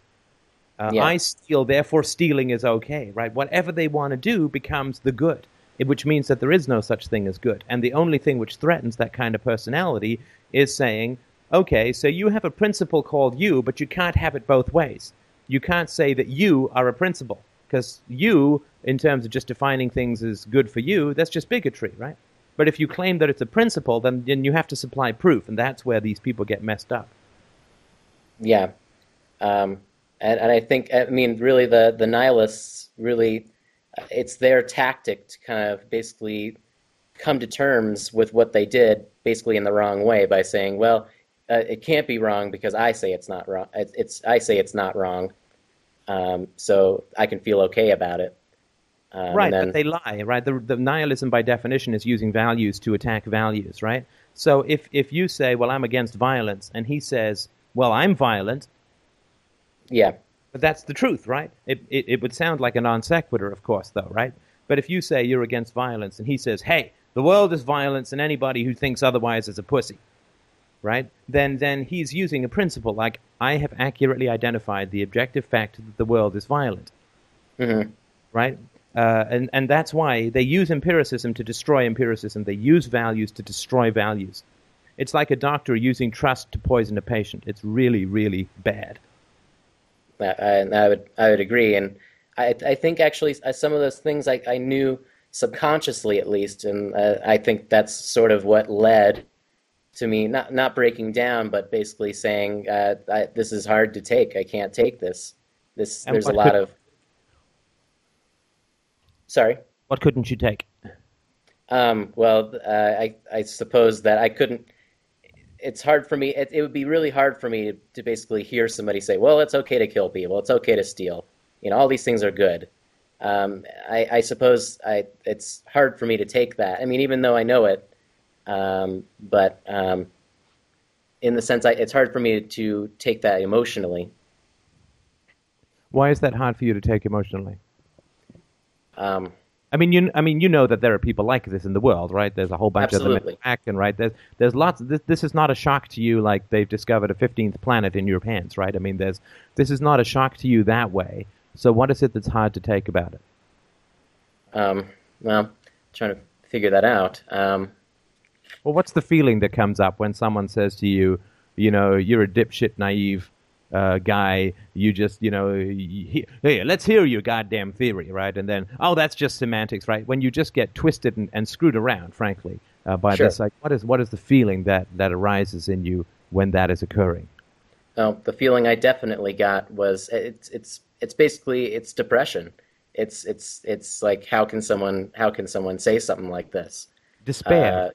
Uh, yeah. I steal, therefore stealing is okay, right? Whatever they want to do becomes the good, which means that there is no such thing as good. And the only thing which threatens that kind of personality is saying, okay, so you have a principle called you, but you can't have it both ways. You can't say that you are a principle because you, in terms of just defining things as good for you, that's just bigotry, right? But if you claim that it's a principle, then, then you have to supply proof, and that's where these people get messed up. Yeah. Um, and, and I think, I mean, really, the, the nihilists really, it's their tactic to kind of basically come to terms with what they did basically in the wrong way by saying, well, uh, it can't be wrong because I say it's not wrong. It's I say it's not wrong, um, so I can feel okay about it. Um, right, then, but they lie, right? The, the nihilism, by definition, is using values to attack values, right? So if if you say, "Well, I'm against violence," and he says, "Well, I'm violent," yeah, but that's the truth, right? It, it it would sound like a non sequitur, of course, though, right? But if you say you're against violence, and he says, "Hey, the world is violence, and anybody who thinks otherwise is a pussy," right? Then then he's using a principle like I have accurately identified the objective fact that the world is violent, mm-hmm. right? Uh, and, and that's why they use empiricism to destroy empiricism. They use values to destroy values. It's like a doctor using trust to poison a patient. It's really, really bad. I, I would, I would agree. And I, I think actually uh, some of those things I, I knew subconsciously at least, and uh, I think that's sort of what led to me not not breaking down, but basically saying uh, I, this is hard to take. I can't take this. This and there's a lot could, of Sorry. What couldn't you take? Um, well, uh, I, I suppose that I couldn't. It's hard for me. It, it would be really hard for me to, to, basically hear somebody say, "Well, it's okay to kill people. It's okay to steal. You know, all these things are good." Um, I, I, suppose I, it's hard for me to take that. I mean, even though I know it, um, but um, in the sense, I, it's hard for me to take that emotionally. Why is that hard for you to take emotionally? Um, I mean, you. I mean, you know that there are people like this in the world, right? There's a whole bunch absolutely. of them acting, right? There's, there's lots. This, this is not a shock to you, like they've discovered a fifteenth planet in your pants, right? I mean, there's. This is not a shock to you that way. So, what is it that's hard to take about it? Um, well, trying to figure that out. Um, well, what's the feeling that comes up when someone says to you, you know, you're a dipshit, naive uh, guy, you just, you know, he, hey, let's hear your goddamn theory, right? And then, oh, that's just semantics, right? When you just get twisted and, and screwed around, frankly, uh, by sure. this, like, what is what is the feeling that that arises in you when that is occurring? Oh, the feeling I definitely got was it's it's it's basically it's depression. It's it's it's like how can someone how can someone say something like this? Despair. Uh,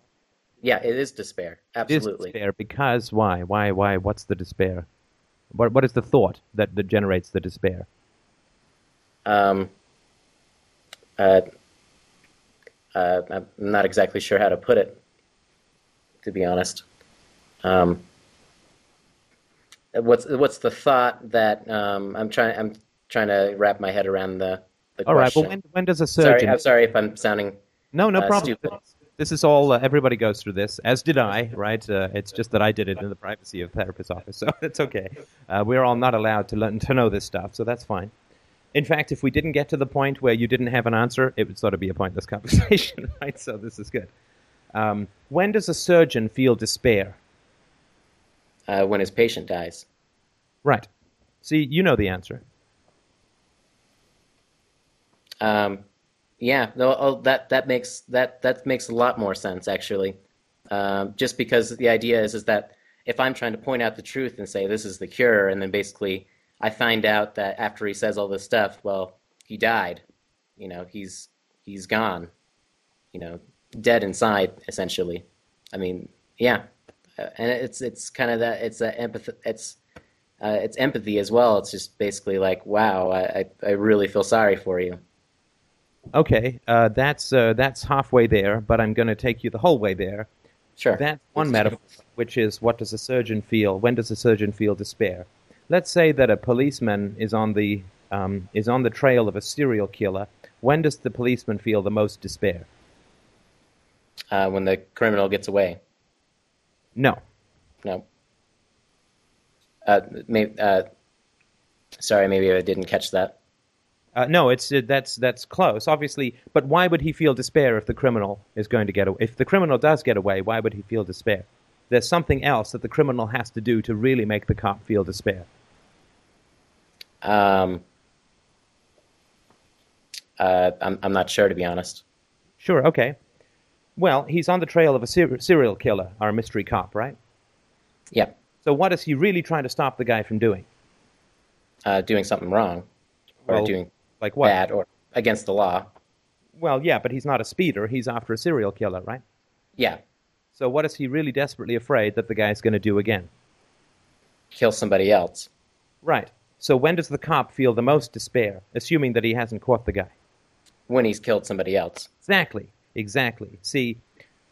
yeah, it is despair. Absolutely. It is despair because why? Why? Why? What's the despair? What what is the thought that, that generates the despair? Um, uh, uh, I'm not exactly sure how to put it, to be honest. Um, what's what's the thought that um, I'm trying I'm trying to wrap my head around the, the All question. right. Well, when, when does a surgeon? Sorry, I'm sorry if I'm sounding no no uh, problem. Stupid this is all uh, everybody goes through this as did i right? Uh, it's just that i did it in the privacy of the therapist's office so it's okay. Uh, we're all not allowed to learn to know this stuff so that's fine. In fact if we didn't get to the point where you didn't have an answer it would sort of be a pointless conversation right? So this is good. Um, when does a surgeon feel despair? Uh, when his patient dies. Right. See you know the answer. Um, yeah, no, oh, that that makes that that makes a lot more sense actually. Um, just because the idea is is that if I'm trying to point out the truth and say this is the cure, and then basically I find out that after he says all this stuff, well, he died. You know, he's he's gone. You know, dead inside essentially. I mean, yeah, uh, and it's it's kind of that it's a empathy. It's uh, it's empathy as well. It's just basically like, wow, I I really feel sorry for you. Okay, uh, that's uh, that's halfway there, but I'm going to take you the whole way there. Sure. That's one metaphor, which is what does a surgeon feel? When does a surgeon feel despair? Let's say that a policeman is on the um, is on the trail of a serial killer. When does the policeman feel the most despair? Uh, when the criminal gets away. No. No. Uh, may, uh, sorry, maybe I didn't catch that. Uh, no, it's uh, that's that's close, obviously. But why would he feel despair if the criminal is going to get away? If the criminal does get away, why would he feel despair? There's something else that the criminal has to do to really make the cop feel despair. Um, uh, I'm I'm not sure to be honest. Sure. Okay. Well, he's on the trail of a ser- serial killer, our mystery cop, right? Yeah. So what is he really trying to stop the guy from doing? Uh, doing something wrong, or well, doing like what? Bad or against the law. Well, yeah, but he's not a speeder. He's after a serial killer, right? Yeah, So what is he really desperately afraid that the guy's going to do again? kill somebody else. Right. So when does the cop feel the most despair, assuming that he hasn't caught the guy? when he's killed somebody else. Exactly. Exactly. See,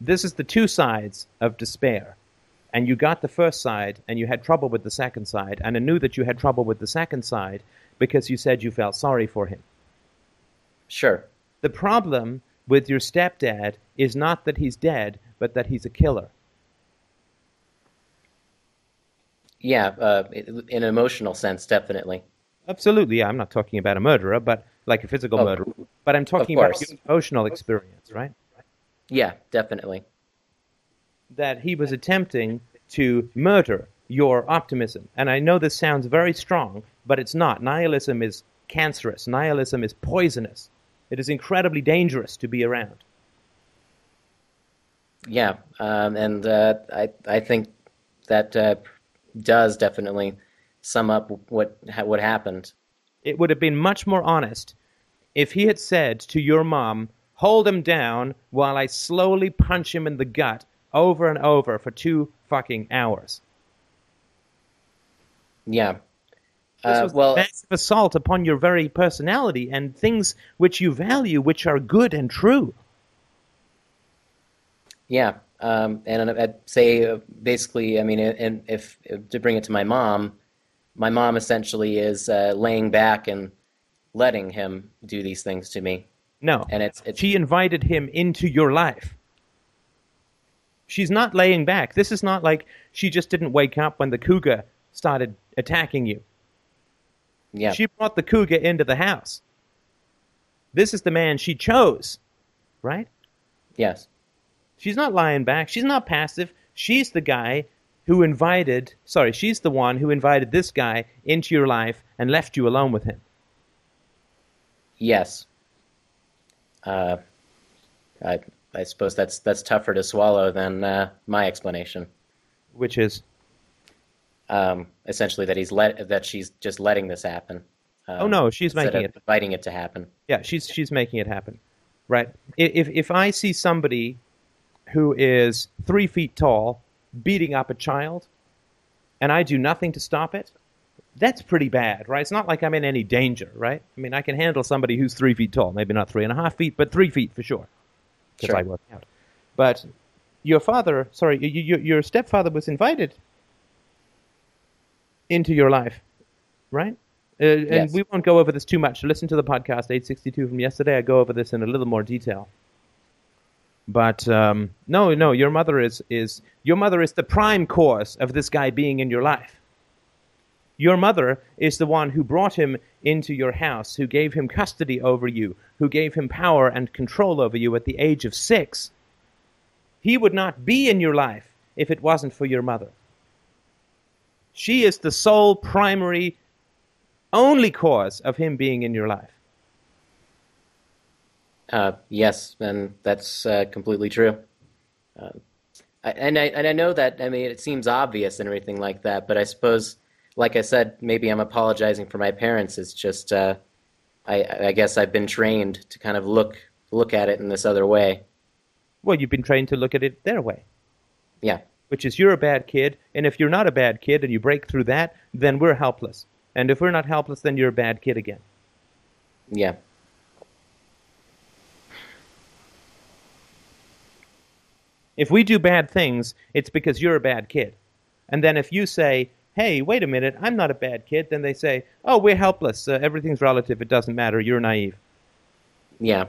this is the two sides of despair. And you got the first side, and you had trouble with the second side, and I knew that you had trouble with the second side because you said you felt sorry for him. Sure. The problem with your stepdad is not that he's dead, but that he's a killer. Yeah, uh, in an emotional sense, definitely. Absolutely, yeah, I'm not talking about a murderer, but like a physical Oh, murderer. But I'm talking about your emotional experience, right? Yeah, definitely. that he was attempting to murder your optimism. And I know this sounds very strong, but it's not. Nihilism is cancerous, nihilism is poisonous. It is incredibly dangerous to be around. Yeah, um, and uh, I I think that uh, does definitely sum up what ha- what happened. It would have been much more honest if he had said to your mom, Hold him down while I slowly punch him in the gut over and over for two fucking hours. Yeah. This Uh, was well, massive assault upon your very personality and things which you value, which are good and true. Yeah, um, and I'd say uh, basically, I mean, and if, if to bring it to my mom, my mom essentially is uh, laying back and letting him do these things to me, No. and it's it's she invited him into your life. She's not laying back. This is not like she just didn't wake up when the cougar started attacking you. Yeah She brought the cougar into the house. This is the man she chose, right? yes She's not lying back. She's not passive. She's the guy who invited, sorry, she's the one who invited this guy into your life and left you alone with him. yes. Uh, I I suppose that's that's tougher to swallow than uh, my explanation. Which is, Um, essentially, that he's let that she's just letting this happen. Um, oh no, she's making it. inviting it to happen. Yeah, she's she's making it happen, right? If if I see somebody who is three feet tall beating up a child, and I do nothing to stop it, that's pretty bad, right? It's not like I'm in any danger, right? I mean, I can handle somebody who's three feet tall, maybe not three and a half feet, but three feet for sure, because Sure. I work out. But your father, sorry, your your stepfather was invited into your life, right? Uh, and Yes. we won't go over this too much. Listen to the podcast 862 from yesterday. I go over this in a little more detail. But um, no, no, your mother is is your mother is the prime cause of this guy being in your life. Your mother is the one who brought him into your house, who gave him custody over you, who gave him power and control over you at the age of six. He would not be in your life if it wasn't for your mother. She is the sole primary, only cause of him being in your life. Uh, yes, and that's uh, completely true. Uh, I, and I and I know that I mean it seems obvious and everything like that, but I suppose, like I said, maybe I'm apologizing for my parents. It's just uh, I, I guess I've been trained to kind of look look at it in this other way. Well, you've been trained to look at it their way, Yeah, which is you're a bad kid, and if you're not a bad kid and you break through that, then we're helpless. And if we're not helpless, then you're a bad kid again. yeah, If we do bad things, it's because you're a bad kid. And then if you say, hey, wait a minute, I'm not a bad kid, then they say, oh, we're helpless. Uh, everything's relative. It doesn't matter. You're naive. yeah.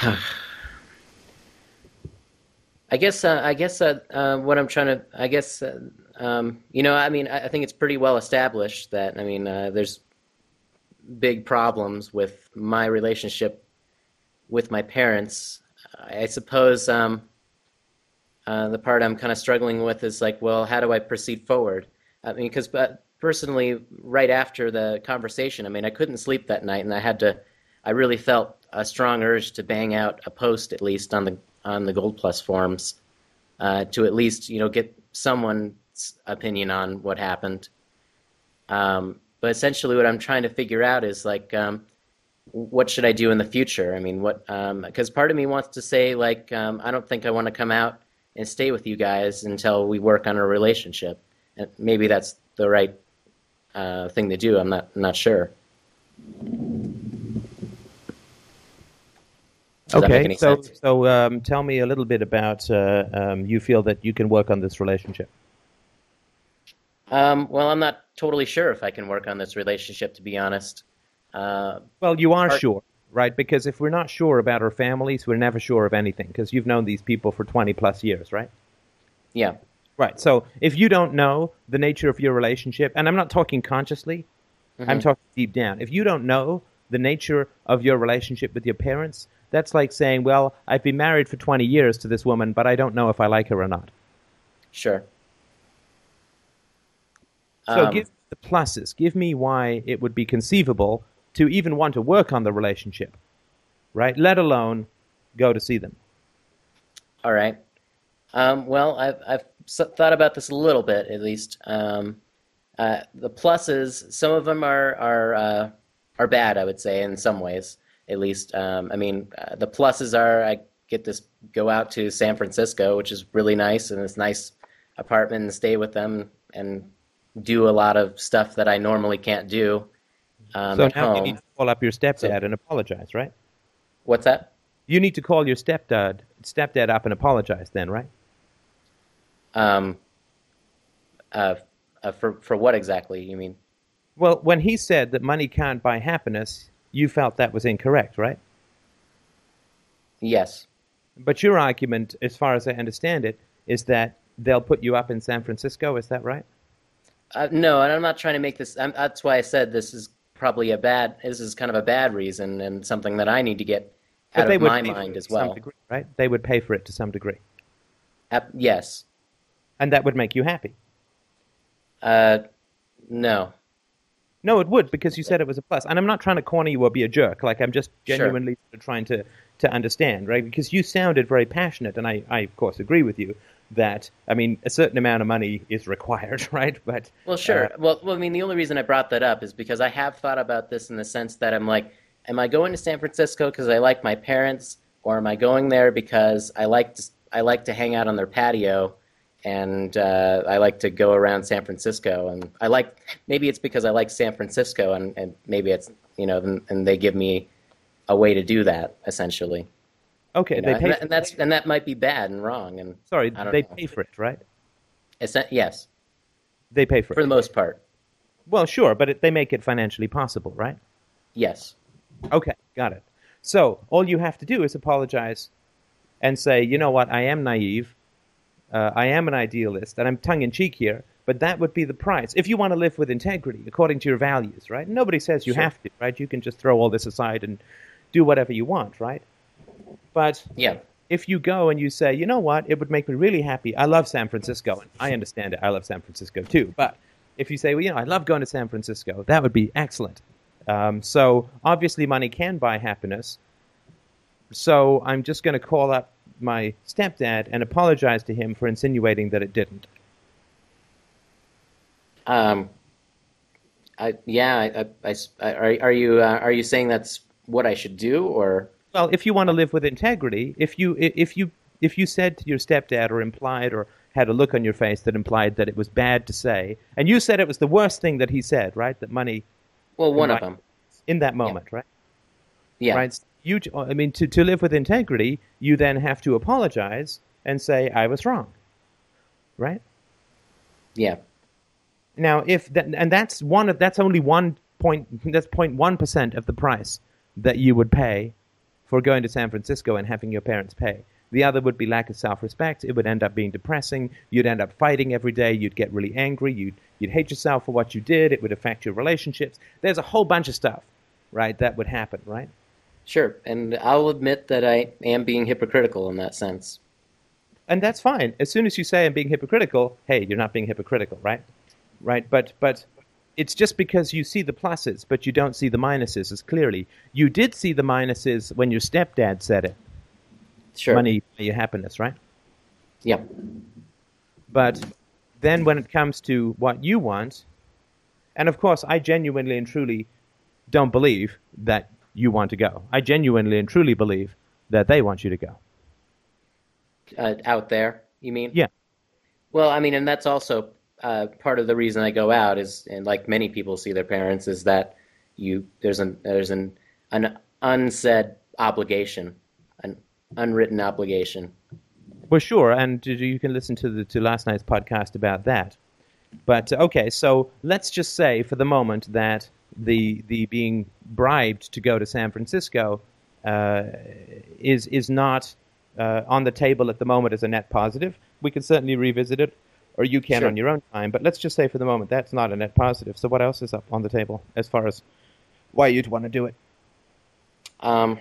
I guess uh, I guess uh, uh, what I'm trying to I guess uh, um, you know I mean I, I think it's pretty well established that I mean uh, there's big problems with my relationship with my parents. I suppose um, uh, the part I'm kind of struggling with is like, well, how do I proceed forward? I mean, because but personally, right after the conversation, I mean, I couldn't sleep that night, and I had to. I really felt a strong urge to bang out a post at least on the on the Gold Plus forums uh, to at least you know get someone's opinion on what happened. Um, but essentially, what I'm trying to figure out is like, um, what should I do in the future? I mean, what? Because um, part of me wants to say like, um, I don't think I want to come out and stay with you guys until we work on a relationship. And maybe that's the right uh, thing to do. I'm not I'm not sure. Does okay, so sense? so um, tell me a little bit about uh, um, you feel that you can work on this relationship. Um, well, I'm not totally sure if I can work on this relationship, to be honest. Uh, well, you are sure, right? Because if we're not sure about our families, we're never sure of anything. Because you've known these people for 20 plus years, right? Yeah. Right. So if you don't know the nature of your relationship, and I'm not talking consciously, mm-hmm. I'm talking deep down. If you don't know the nature of your relationship with your parents, that's like saying, well, I've been married for 20 years to this woman, but I don't know if I like her or not. Sure. So um, give me the pluses. Give me why it would be conceivable to even want to work on the relationship, right? Let alone go to see them. All right. Um, well, I've, I've thought about this a little bit, at least. Um, uh, the pluses, some of them are are uh, are bad, I would say, in some ways at least. Um, I mean, uh, the pluses are I get to go out to San Francisco, which is really nice, and it's nice apartment and stay with them and do a lot of stuff that I normally can't do. Um, so now home. you need to call up your stepdad so, and apologize, right? What's that? You need to call your stepdad stepdad up and apologize, then, right? Um. Uh, uh, for for what exactly? You mean? Well, when he said that money can't buy happiness, you felt that was incorrect, right? Yes. But your argument, as far as I understand it, is that they'll put you up in San Francisco. Is that right? Uh, no, and I'm not trying to make this. I'm, that's why I said this is probably a bad. This is kind of a bad reason and something that I need to get out but of my mind as well. Degree, right? They would pay for it to some degree. Uh, yes. And that would make you happy. Uh, no. No, it would because you said it was a plus. And I'm not trying to corner you or be a jerk. Like I'm just genuinely sure. trying to to understand, right? Because you sounded very passionate, and I, I of course agree with you that I mean a certain amount of money is required, right? But well, sure. Uh, well, well, I mean the only reason I brought that up is because I have thought about this in the sense that I'm like, am I going to San Francisco because I like my parents, or am I going there because I like to I like to hang out on their patio? And uh, I like to go around San Francisco. And I like maybe it's because I like San Francisco, and, and maybe it's you know, and, and, they give me a way to do that essentially. Okay, you know? they pay, and, and that's and that might be bad and wrong. And sorry, they know. pay for it, right? It's not, yes, they pay for, for it for the most part. Well, sure, but it, they make it financially possible, right? Yes. Okay, got it. So all you have to do is apologize and say, you know what, I am naive uh, I am an idealist, and I'm tongue in cheek here, but that would be the price. If you want to live with integrity according to your values, right? Nobody says you sure. have to, right? You can just throw all this aside and do whatever you want, right? But yeah. if you go and you say, you know what, it would make me really happy. I love San Francisco, and I understand it. I love San Francisco too. But if you say, well, you know, I love going to San Francisco, that would be excellent. Um, so obviously, money can buy happiness. So I'm just going to call up my stepdad and apologize to him for insinuating that it didn't. Um, I, yeah, I, I, I, are, are you uh, are you saying that's what I should do, or? Well, if you want to live with integrity, if you if you if you said to your stepdad or implied or had a look on your face that implied that it was bad to say, and you said it was the worst thing that he said, right? That money. Well, one of them. In that moment, yeah. right? Yeah. Right you, I mean, to, to live with integrity, you then have to apologize and say, I was wrong. Right? Yeah. Now, if that, and that's one of, that's only one point, that's 0.1% of the price that you would pay for going to San Francisco and having your parents pay. The other would be lack of self-respect. It would end up being depressing. You'd end up fighting every day. You'd get really angry. You'd, you'd hate yourself for what you did. It would affect your relationships. There's a whole bunch of stuff, right, that would happen, right? Sure, and I'll admit that I am being hypocritical in that sense. And that's fine. As soon as you say I'm being hypocritical, hey, you're not being hypocritical, right? Right? But but it's just because you see the pluses, but you don't see the minuses as clearly. You did see the minuses when your stepdad said it. Sure. Money, your happiness, right? Yeah. But then when it comes to what you want, and of course, I genuinely and truly don't believe that you want to go. I genuinely and truly believe that they want you to go. Uh, out there, you mean? Yeah. Well, I mean, and that's also uh, part of the reason I go out is, and like many people see their parents, is that you there's an there's an an unsaid obligation, an unwritten obligation. Well, sure, and you can listen to the to last night's podcast about that. But okay, so let's just say for the moment that the the being bribed to go to San Francisco uh, is is not uh, on the table at the moment as a net positive. We can certainly revisit it, or you can Sure. on your own time. But let's just say for the moment that's not a net positive. So what else is up on the table as far as why you'd want to do it? Um,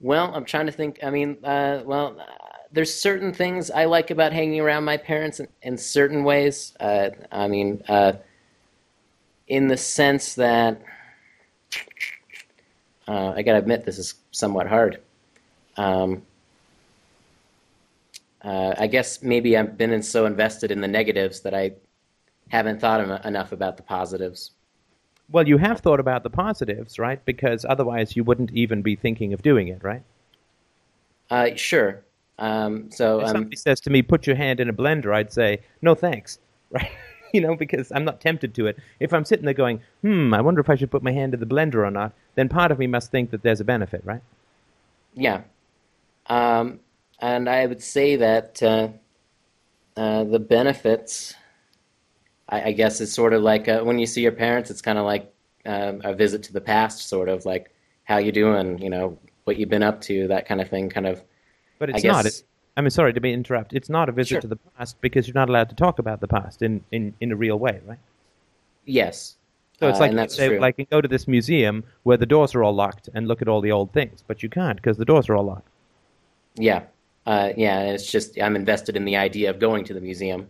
well, I'm trying to think. I mean, uh, well, uh, there's certain things I like about hanging around my parents in, in certain ways. Uh, I mean, uh, in the sense that uh, I gotta admit this is somewhat hard. Um, uh, I guess maybe I've been in, so invested in the negatives that I haven't thought enough about the positives. Well, you have thought about the positives, right? Because otherwise you wouldn't even be thinking of doing it, right? Uh, sure. Um, so If um, somebody says to me, "Put your hand in a blender," I'd say, "No, thanks." Right? you know, because I'm not tempted to it. If I'm sitting there going, "Hmm, I wonder if I should put my hand in the blender or not," then part of me must think that there's a benefit, right? Yeah. Um, and I would say that uh, uh, the benefits, I, I guess, is sort of like uh, when you see your parents, it's kind of like um a visit to the past, sort of like how you doing, you know, what you've been up to, that kind of thing. Kind of. But it's not. guess- It, I mean, sorry to be interrupt. It's not a visit Sure. to the past because you're not allowed to talk about the past in, in, in a real way, right? Yes. So it's Uh, like and you say, like you go to this museum where the doors are all locked and look at all the old things, but you can't because the doors are all locked. Yeah. Uh, yeah. It's just I'm invested in the idea of going to the museum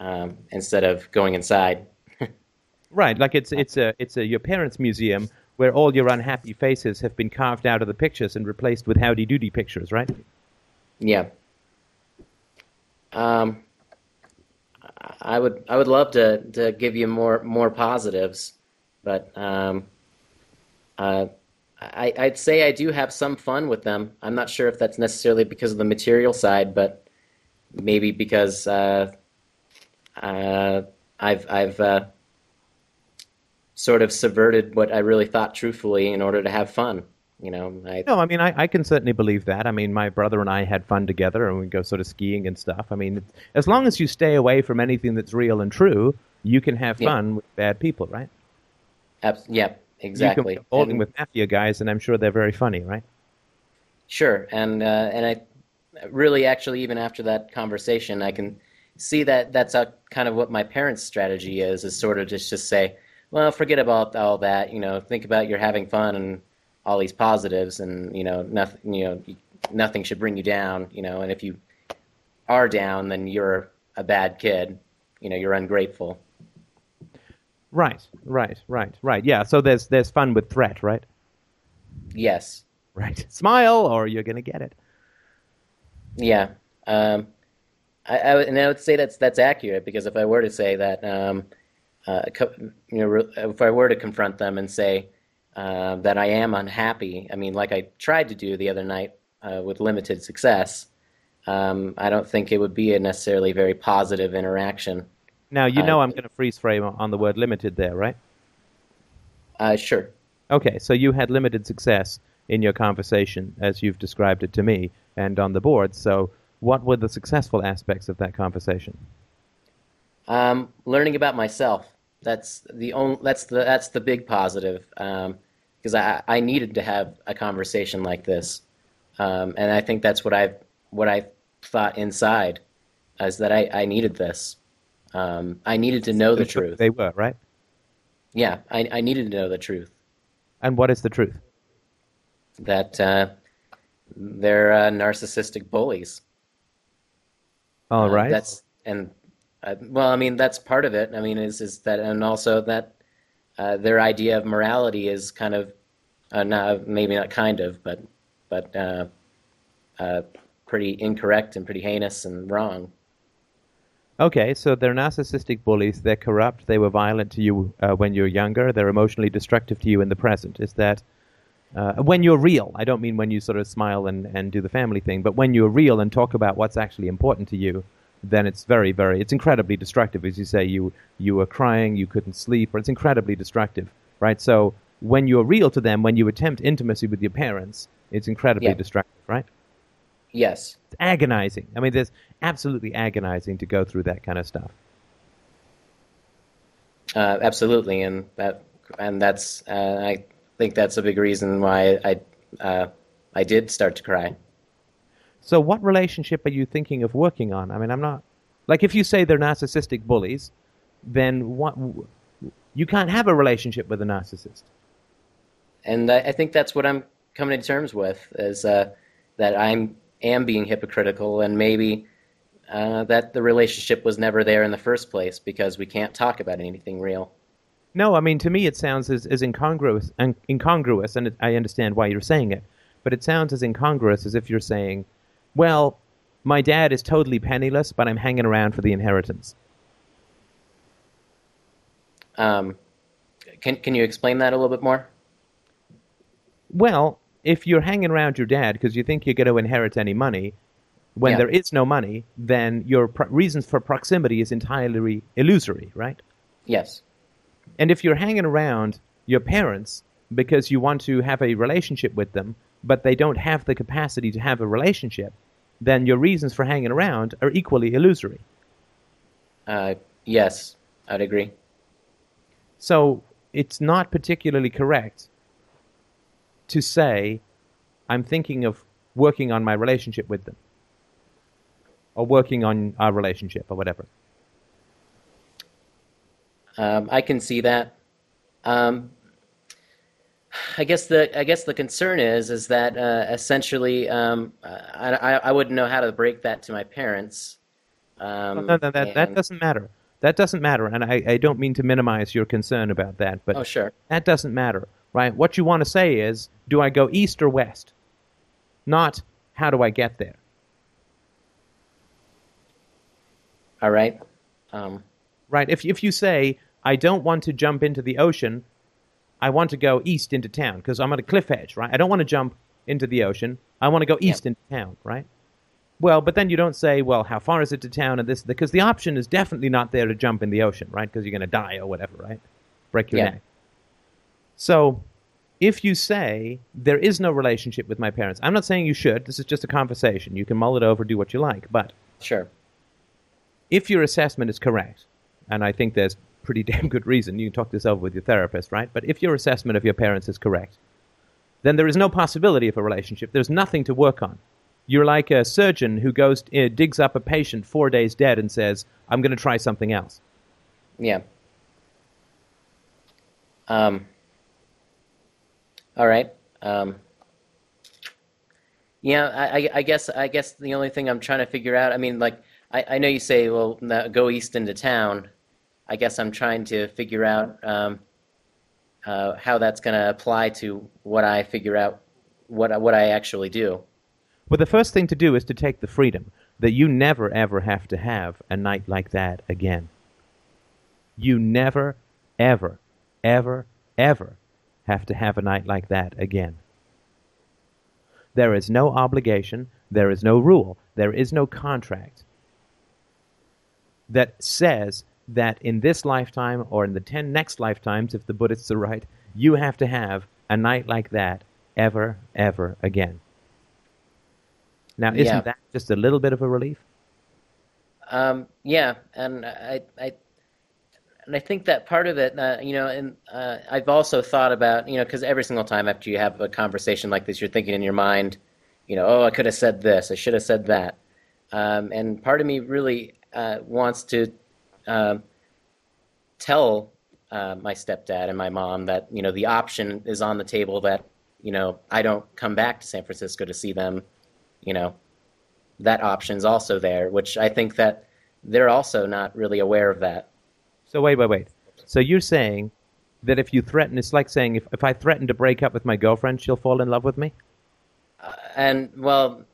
um, instead of going inside. Right, like it's it's a it's a your parents' museum where all your unhappy faces have been carved out of the pictures and replaced with howdy doody pictures, right? Yeah. Um, I would I would love to to give you more more positives, but um, uh, I I'd say I do have some fun with them. I'm not sure if that's necessarily because of the material side, but maybe because uh, uh, I've I've uh, sort of subverted what I really thought truthfully in order to have fun. You know, I No, I mean I, I can certainly believe that. I mean my brother and I had fun together and we go sort of skiing and stuff. I mean as long as you stay away from anything that's real and true, you can have Yeah. fun with bad people, right? abs- yeah exactly. You can be And- with mafia guys and I'm sure they're very funny, right? Sure, and uh, and I really actually even after that conversation, I can see that that's a, kind of what my parents' strategy is is sort of just just say, well, forget about all that, you know, think about you're having fun and all these positives, and you know, nothing, you know, nothing should bring you down, you know, and if you are down, then you're a bad kid, you know, you're ungrateful. Right, right, right, right. Yeah, so there's there's fun with threat, right? Yes, Right. Smile or you're gonna get it. Yeah, um, I, I would- and I would say that's that's accurate because if I were to say that, um, uh, you know, if I were to confront them and say uh, that I am unhappy, I mean, like I tried to do the other night uh, with limited success, um, I don't think it would be a necessarily very positive interaction. Now you Uh, know I'm gonna freeze frame on the word limited there, right? Uh, sure. Okay, so you had limited success in your conversation as you've described it to me and on the board. So, what were the successful aspects of that conversation? Um, learning about myself. That's the only. That's the that's the big positive. Because I I needed to have a conversation like this, um, and I think that's what I what I thought inside, is that I I needed this. Um, I needed to know the what truth. They were, right? Yeah, I I needed to know the truth. And what is the truth? That uh, they're uh, narcissistic bullies. All Uh, right. That's and uh, well, I mean that's part of it. I mean is is that and also that uh, their idea of morality is kind of uh, not maybe not kind of but but uh, uh, pretty incorrect and pretty heinous and wrong. Okay, so they're narcissistic bullies. They're corrupt. They were violent to you uh, when you were younger. They're emotionally destructive to you in the present. Is that when you're real? I don't mean when you sort of smile and, and do the family thing, but when you're real and talk about what's actually important to you, then it's very, very, it's incredibly destructive. As you say, you you were crying, you couldn't sleep, or it's incredibly destructive, right? So when you're real to them, when you attempt intimacy with your parents, it's incredibly Yeah. destructive, right? Yes. It's agonizing. I mean, there's absolutely agonizing to go through that kind of stuff. Uh, absolutely, and that and that's uh, I think that's a big reason why I uh, I did start to cry. So, what relationship are you thinking of working on? I mean, I'm not like if you say they're narcissistic bullies, then what? You can't have a relationship with a narcissist. And I, I think that's what I'm coming to terms with is uh, that I'm am being hypocritical, and maybe uh, that the relationship was never there in the first place because we can't talk about anything real. No, I mean to me it sounds as, as incongruous, and incongruous, and it, I understand why you're saying it, but it sounds as incongruous as if you're saying, "Well, my dad is totally penniless, but I'm hanging around for the inheritance." Um, can can you explain that a little bit more? Well, if you're hanging around your dad because you think you're going to inherit any money, when Yeah. there is no money, then your pro- reasons for proximity is entirely illusory, right? Yes. And if you're hanging around your parents because you want to have a relationship with them, but they don't have the capacity to have a relationship, then your reasons for hanging around are equally illusory. Uh, yes, I'd agree. So it's not particularly correct to say, I'm thinking of working on my relationship with them, or working on our relationship, or whatever. Um, I can see that. Um, I guess the I guess the concern is is that uh, essentially um, I, I I wouldn't know how to break that to my parents. Um, no, no, that, that and- doesn't matter. That doesn't matter, and I, I don't mean to minimize your concern about that, but Oh sure. that doesn't matter, right? What you want to say is, do I go east or west? Not, how do I get there? All right. Um, Right? If, if you say, I don't want to jump into the ocean, I want to go east into town because I'm on a cliff edge, right? I don't want to jump into the ocean. I want to go east into town, right? Well, but then you don't say, well, how far is it to town and this, because the option is definitely not there to jump in the ocean, right? Because you're going to die or whatever, right? Break your Yeah. neck. So, if you say there is no relationship with my parents, I'm not saying you should. This is just a conversation. You can mull it over, do what you like. But sure. if your assessment is correct, and I think there's pretty damn good reason, you can talk this over with your therapist, right? But if your assessment of your parents is correct, then there is no possibility of a relationship. There's nothing to work on. You're like a surgeon who goes uh, digs up a patient four days dead and says, "I'm going to try something else." Yeah. Um, all right. Um, yeah, I, I- guess I guess the only thing I'm trying to figure out. I mean, like I, I know you say, well, go east into town. I guess I'm trying to figure out um, uh, how that's going to apply to what I figure out what what I actually do. Well, the first thing to do is to take the freedom that you never ever have to have a night like that again. You never, ever, ever, ever have to have a night like that again. There is no obligation, there is no rule, there is no contract that says that in this lifetime or in the 10 next lifetimes, if the Buddhists are right, you have to have a night like that ever, ever again. Now, isn't Yeah. that just a little bit of a relief? Um, yeah, and I, I, and I think that part of it, uh, you know, and uh, I've also thought about, you know, because every single time after you have a conversation like this, you're thinking in your mind, you know, oh, I could have said this, I should have said that, um, and part of me really uh, wants to um, tell uh, my stepdad and my mom that you know the option is on the table that you know I don't come back to San Francisco to see them, you know, that option's also there, which I think that they're also not really aware of that. So, wait, wait, wait. So, you're saying that if you threaten, it's like saying if, if I threaten to break up with my girlfriend, she'll fall in love with me? And well,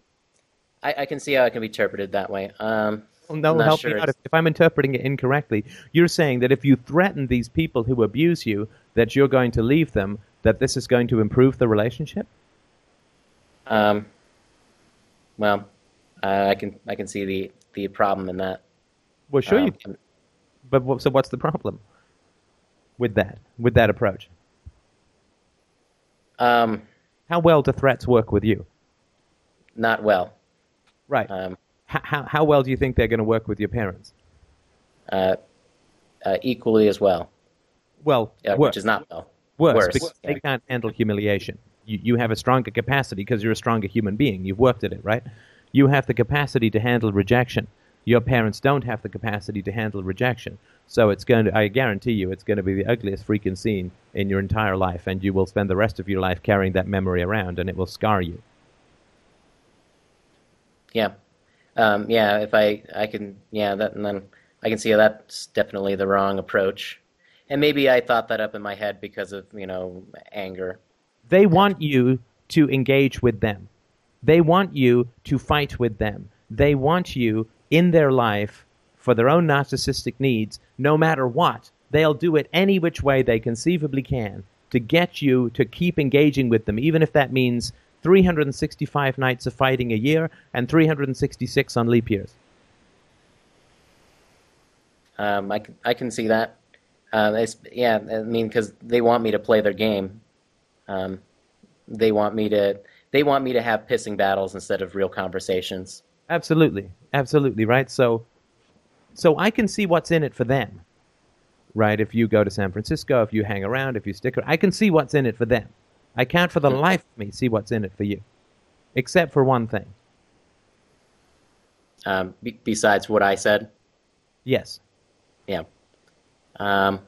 I, I can see how it can be interpreted that way. Um, I'm not help sure me out. If, if I'm interpreting it incorrectly, you're saying that if you threaten these people who abuse you, that you're going to leave them, that this is going to improve the relationship? Um, well, uh, I can I can see the the problem in that. Well, sure Um, you can. But what, so what's the problem with that, with that approach? Um, How well do threats work with you? not well. Right. Um, how, how well do you think they're going to work with your parents? uh, uh, equally as well, Well, yeah, which is not well. worse, worse, because yeah. they can't handle humiliation. You, you have a stronger capacity because you're a stronger human being. You've worked at it, right? You have the capacity to handle rejection. Your parents don't have the capacity to handle rejection. So it's going to, I guarantee you, it's going to be the ugliest freaking scene in your entire life, and you will spend the rest of your life carrying that memory around, and it will scar you. Yeah, um, yeah. If I I can yeah that and then I can see that's definitely the wrong approach, and maybe I thought that up in my head because of you know anger. They want you to engage with them. They want you to fight with them. They want you in their life for their own narcissistic needs, no matter what. They'll do it any which way they conceivably can to get you to keep engaging with them, even if that means 365 nights of fighting a year and 366 on leap years. Um, I can I can see that. It's, yeah, I mean because they want me to play their game. Um, they want me to they want me to have pissing battles instead of real conversations. Absolutely, absolutely, right. So, so I can see what's in it for them, right? If you go to San Francisco, if you hang around, if you stick, around, I can see what's in it for them. I can't, for the life of me, see what's in it for you, except for one thing. Um, be- besides what I said, Yes, yeah. Um,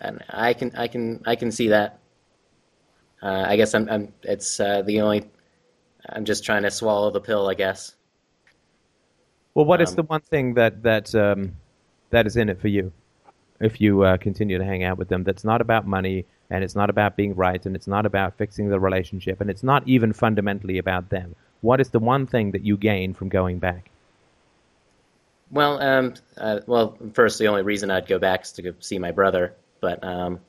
and I can I can I can see that. Uh, I guess I'm, I'm it's uh, the only. I'm just trying to swallow the pill, I guess. Well, what is Um, the one thing that that um, that is in it for you? If you uh, continue to hang out with them, that's not about money, and it's not about being right, and it's not about fixing the relationship, and it's not even fundamentally about them. What is the one thing that you gain from going back? Well, um, uh, well, first, the only reason I'd go back is to go see my brother. But um,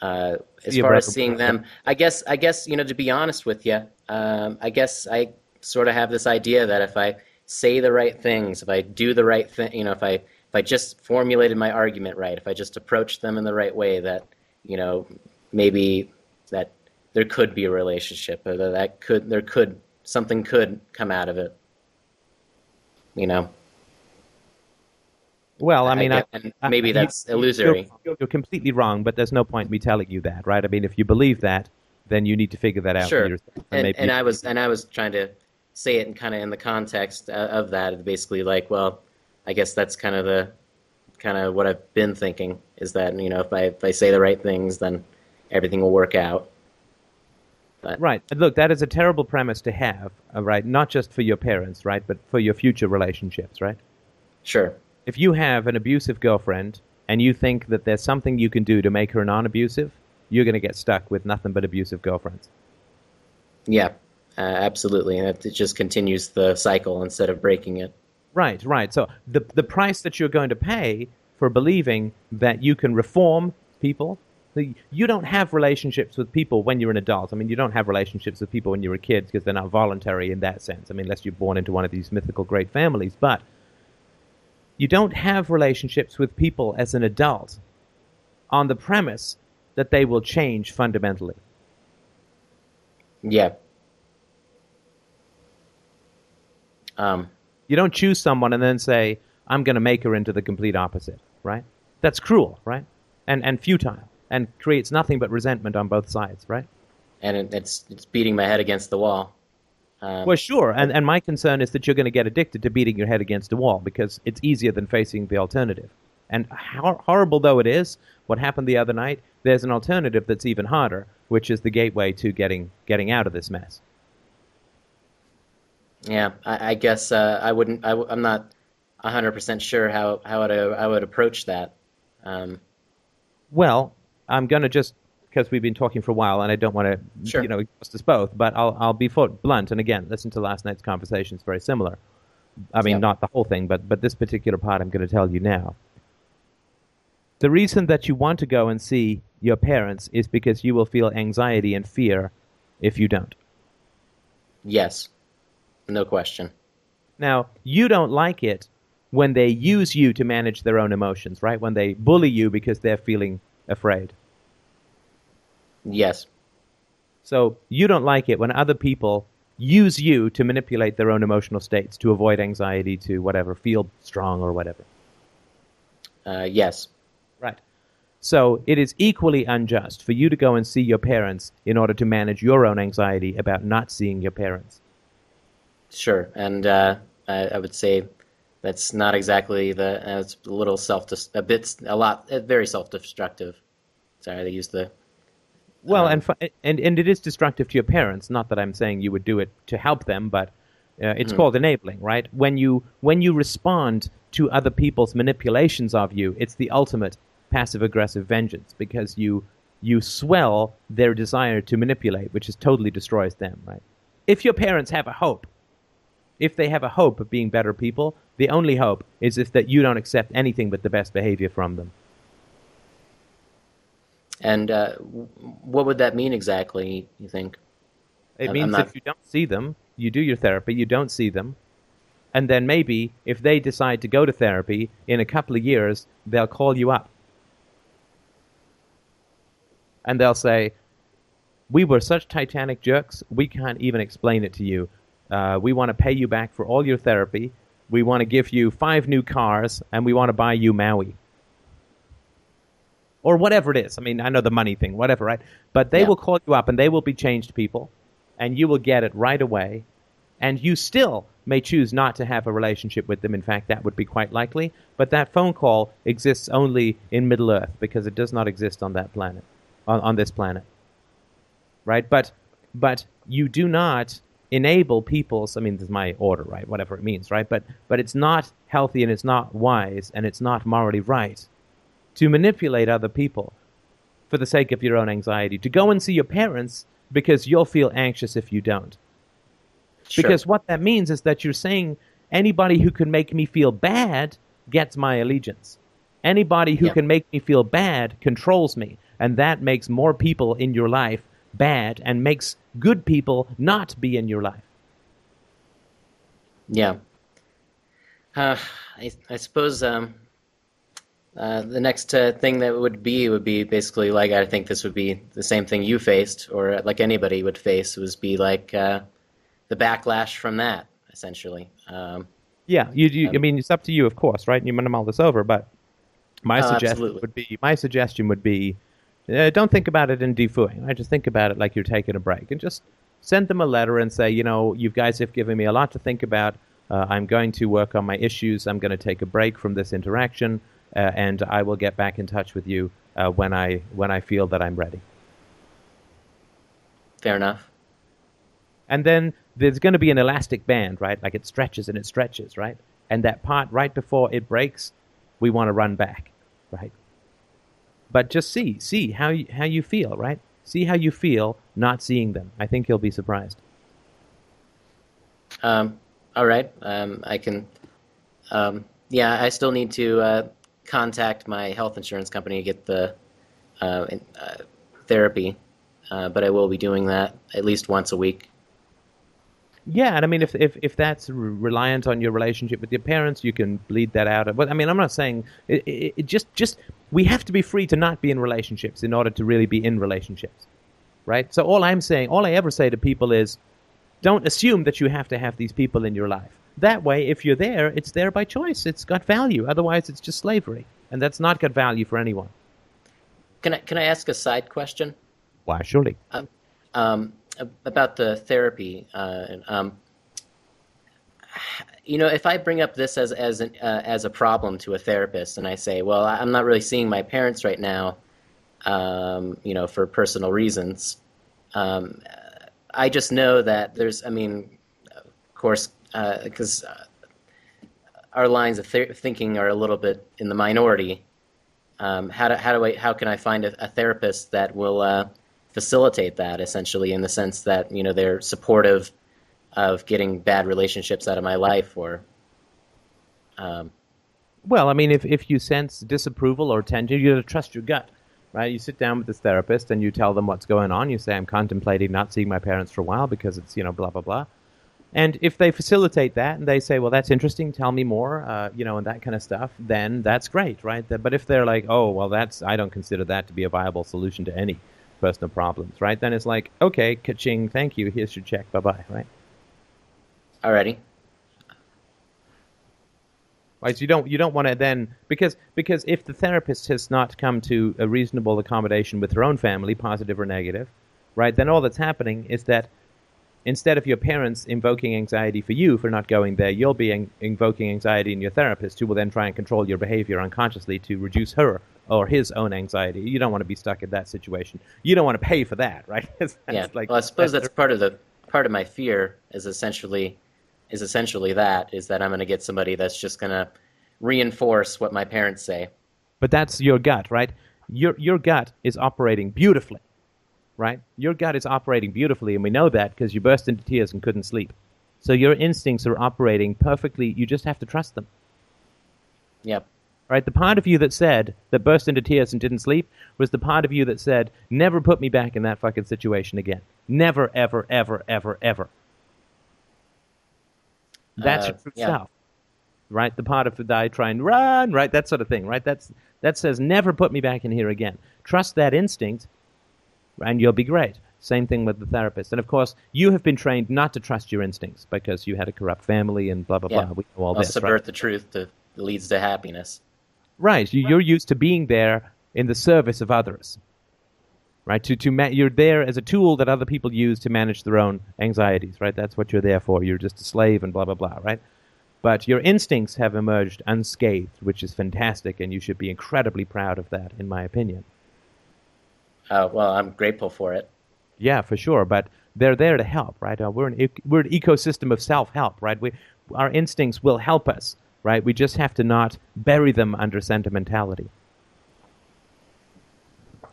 uh, as your far as seeing them, I guess, I guess, you know, to be honest with you, um, I guess I sort of have this idea that if I say the right things, if I do the right thing, you know, if I if I just formulated my argument right, if I just approached them in the right way, that you know, maybe that there could be a relationship, or that, that could there could something could come out of it. You know. Well, I I mean, I, I- maybe you- that's you're- illusory. You're, you're completely wrong, but there's no point me telling you that, right? I mean, if you believe that, then you need to figure that out for Sure, yourself. and, maybe and I was and I was trying to say it in kind of in the context uh, of that, basically like, well, I guess that's kind of the kind of what I've been thinking is that you know if I if I say the right things, then everything will work out. But Right. And Look, that is a terrible premise to have, uh, right? Not just for your parents, right, but for your future relationships, right? sure, If you have an abusive girlfriend and you think that there's something you can do to make her non-abusive, you're going to get stuck with nothing but abusive girlfriends. yeah, uh, absolutely, and it, just continues the cycle instead of breaking it. Right, right. So the the price that you're going to pay for believing that you can reform people, you don't have relationships with people when you're an adult. I mean, you don't have relationships with people when you're a kid because they're not voluntary in that sense. I mean, unless you're born into one of these mythical great families, but you don't have relationships with people as an adult on the premise that they will change fundamentally. Yeah. Um, You don't choose someone and then say, I'm going to make her into the complete opposite, right? That's cruel, right? And, and futile and creates nothing but resentment on both sides, right? and it's it's beating my head against the wall. Um, Well, sure. And, and my concern is that you're going to get addicted to beating your head against a wall because it's easier than facing the alternative. And hor- horrible though it is, what happened the other night, there's an alternative that's even harder, which is the gateway to getting, getting out of this mess. Yeah, I, I guess uh, I wouldn't. I, am not 100 percent sure how how I would I would approach that. Um, Well, I'm going to just because we've been talking for a while, and I don't want to, Sure. you know, exhaust us both. But I'll I'll be blunt, and again, listen to last night's conversation; it's very similar. I mean, Yeah. not the whole thing, but but this particular part I'm going to tell you now. The reason that you want to go and see your parents is because you will feel anxiety and fear if you don't. Yes. No question. Now, you don't like it when they use you to manage their own emotions, right? When they bully you because they're feeling afraid. Yes. So you don't like it when other people use you to manipulate their own emotional states to avoid anxiety, to whatever, feel strong or whatever. Uh, yes. Right. So it is equally unjust for you to go and see your parents in order to manage your own anxiety about not seeing your parents. Sure. And uh, I, I would say that's not exactly the. Uh, it's a little self. A bit. A lot. Uh, very self-destructive. Sorry, they used the. Well, Um, and, and and it is destructive to your parents. Not that I'm saying you would do it to help them, but uh, it's called enabling, right? When you when you respond to other people's manipulations of you, it's the ultimate passive aggressive vengeance because you you swell their desire to manipulate, which is totally destroys them, right? If your parents have a hope, if they have a hope of being better people, the only hope is if that you don't accept anything but the best behavior from them. And uh, what would that mean exactly? You think? It I'm- means I'm not- if you don't see them, you do your therapy, you don't see them, and then maybe if they decide to go to therapy in a couple of years, they'll call you up. And they'll say, We were such titanic jerks, we can't even explain it to you. Uh, we want to pay you back for all your therapy. We want to give you five new cars, and we want to buy you Maui. Or whatever it is. I mean, I know the money thing, whatever, right? But they Yeah. will call you up, and they will be changed people, and you will get it right away. And you still may choose not to have a relationship with them. In fact, that would be quite likely. But that phone call exists only in Middle Earth because it does not exist on that planet, on, on this planet. Right? But, but you do not enable people's, I mean, this is my order, right? Whatever it means, right? But, but it's not healthy and it's not wise and it's not morally right to manipulate other people for the sake of your own anxiety, to go and see your parents because you'll feel anxious if you don't. Sure. Because what that means is that you're saying anybody who can make me feel bad gets my allegiance. Anybody who Yeah. can make me feel bad controls me. And that makes more people in your life bad and makes good people not be in your life. Yeah. Uh, I, I suppose um, uh, the next uh, thing that would be would be basically like I think this would be the same thing you faced, or like anybody would face, was be like uh, the backlash from that, essentially. Um, Yeah, you, you, I mean, it's up to you, of course, right? You mull this over, but my Oh, suggestion absolutely. would be my suggestion would be uh, don't think about it in defooing. Right? Just think about it like you're taking a break, and just send them a letter and say, you know, you guys have given me a lot to think about. Uh, I'm going to work on my issues. I'm going to take a break from this interaction, uh, and I will get back in touch with you uh, when I when I feel that I'm ready. fair enough. And then there's going to be an elastic band, right? Like it stretches and it stretches, right? And that part right before it breaks, we want to run back, right? But just see, see how you, how you feel, right? See how you feel not seeing them. I think you'll be surprised. Um, all right. Um, I can. Um, yeah, I still need to uh, contact my health insurance company to get the uh, uh, therapy, uh, but I will be doing that at least once a week. Yeah, and I mean, if if if that's re- reliant on your relationship with your parents, you can bleed that out. But I mean, I'm not saying it, it, it just just we have to be free to not be in relationships in order to really be in relationships, right? So all I'm saying, all I ever say to people is, don't assume that you have to have these people in your life. That way, if you're there, it's there by choice. It's got value. Otherwise, it's just slavery, and that's not got value for anyone. Can I can I ask a side question? Why, surely. um, ab- about the therapy. Uh, and, um, you know, if I bring up this as as an, uh, as a problem to a therapist, and I say, "Well, I'm not really seeing my parents right now," um, you know, for personal reasons, um, I just know that there's. I mean, of course, because uh, our lines of th- thinking are a little bit in the minority. Um, how do how do I how can I find a, a therapist that will uh, facilitate that essentially in the sense that you know they're supportive of getting bad relationships out of my life or Um, Well, I mean, if, if you sense disapproval or tension, you got to trust your gut, right? You sit down with this therapist and you tell them what's going on. You say, I'm contemplating not seeing my parents for a while because it's, you know, blah, blah, blah. And if they facilitate that and they say, well, that's interesting, tell me more, uh, you know, and that kind of stuff, then that's great, right? But if they're like, oh, well, that's, I don't consider that to be a viable solution to any personal problems, right? Then it's like, okay, ka-ching, thank you, here's your check, bye bye, right? alrighty. Right, so you don't you don't want to then because because if the therapist has not come to a reasonable accommodation with her own family, positive or negative, right? Then all that's happening is that instead of your parents invoking anxiety for you for not going there, you'll be in- invoking anxiety in your therapist, who will then try and control your behavior unconsciously to reduce her or his own anxiety. You don't want to be stuck in that situation. You don't want to pay for that, right? That's Yeah. like- well, I suppose that's part of the part of my fear is essentially is essentially that is that I'm going to get somebody that's just going to reinforce what my parents say. But that's your gut, right? Your your gut is operating beautifully, right? Your gut is operating beautifully, and we know that because you burst into tears and couldn't sleep. So your instincts are operating perfectly. You just have to trust them, Yep. right? The part of you that said that burst into tears and didn't sleep was the part of you that said, "Never put me back in that fucking situation again. Never, ever, ever, ever, ever." That's Uh, your true yeah. self right? The part of the I try and run, right? That sort of thing, right? That's that says never put me back in here again. Trust that instinct, and you'll be great. Same thing with the therapist, and of course, you have been trained not to trust your instincts because you had a corrupt family and blah blah Yeah. blah. We know all I'll this, subvert right? the truth to leads to happiness. Right. You, you're used to being there in the service of others. Right. To to ma- you're there as a tool that other people use to manage their own anxieties. Right. That's what you're there for. You're just a slave and blah blah blah. Right. But your instincts have emerged unscathed, which is fantastic, and you should be incredibly proud of that, in my opinion. Uh, well, I'm grateful for it. Yeah, for sure. But they're there to help, right? Uh, we're an we're an ecosystem of self help, right? We our instincts will help us, right? We just have to not bury them under sentimentality.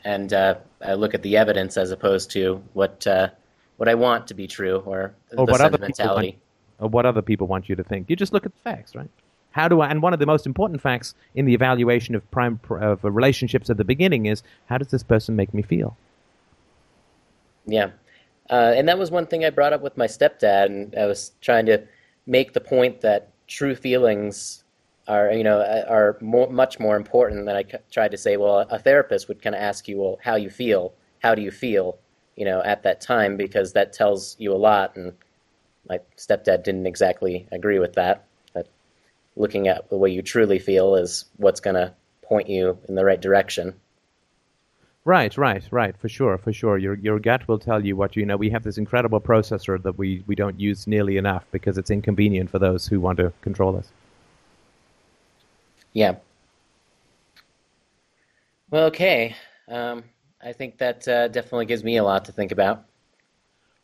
and uh, I look at the evidence as opposed to what uh, what I want to be true or, or the what other people want, or what other people want you to think. You just look at the facts, right? How do I? And one of the most important facts in the evaluation of prime of uh, relationships at the beginning is how does this person make me feel? Yeah, uh, and that was one thing I brought up with my stepdad, and I was trying to make the point that true feelings are, you know, are more, much more important than I c- tried to say. Well, a therapist would kind of ask you, well, how you feel, how do you feel, you know, at that time, because that tells you a lot. And my stepdad didn't exactly agree with that. Looking at the way you truly feel is what's going to point you in the right direction. Right, right, right. For sure, for sure. Your your gut will tell you what you know. We have this incredible processor that we, we don't use nearly enough because it's inconvenient for those who want to control us. Yeah. Well, okay. Um, I think that uh, definitely gives me a lot to think about.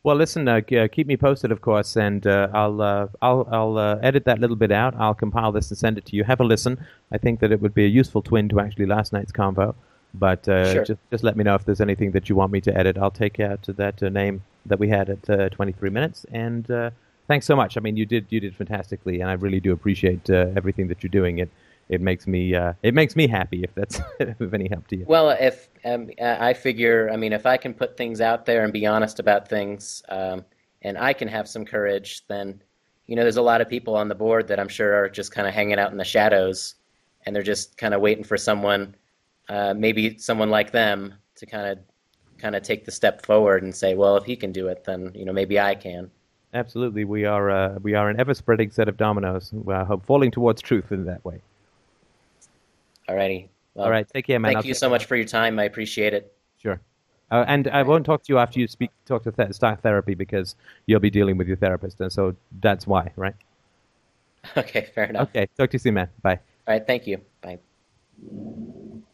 Well, listen, uh, uh, keep me posted, of course, and uh, I'll uh, I'll I'll uh, edit that little bit out. I'll compile this and send it to you. Have a listen. I think that it would be a useful twin to actually last night's convo. But uh, Sure. just just let me know if there's anything that you want me to edit. I'll take out that uh, name that we had at uh, 23 minutes. And uh, thanks so much. I mean, you did you did fantastically, and I really do appreciate uh, everything that you're doing. It it makes me uh, it makes me happy if that's of any help to you. Well, if um, I figure, I mean, if I can put things out there and be honest about things, um, and I can have some courage, then you know, there's a lot of people on the board that I'm sure are just kind of hanging out in the shadows, and they're just kind of waiting for someone, uh, maybe someone like them, to kind of kind of take the step forward and say, well, if he can do it, then you know, maybe I can. Absolutely, we are uh, we are an ever spreading set of dominoes. Uh, hope falling towards truth in that way. Alrighty. Well, All right, take care, man. Thank I'll you so much for your time. I appreciate it. Sure. Uh, and I won't talk to you after you speak talk to th- start therapy because you'll be dealing with your therapist, and so that's why, right? Okay, fair enough. Okay. Talk to you soon, man. Bye. All right, thank you. Bye.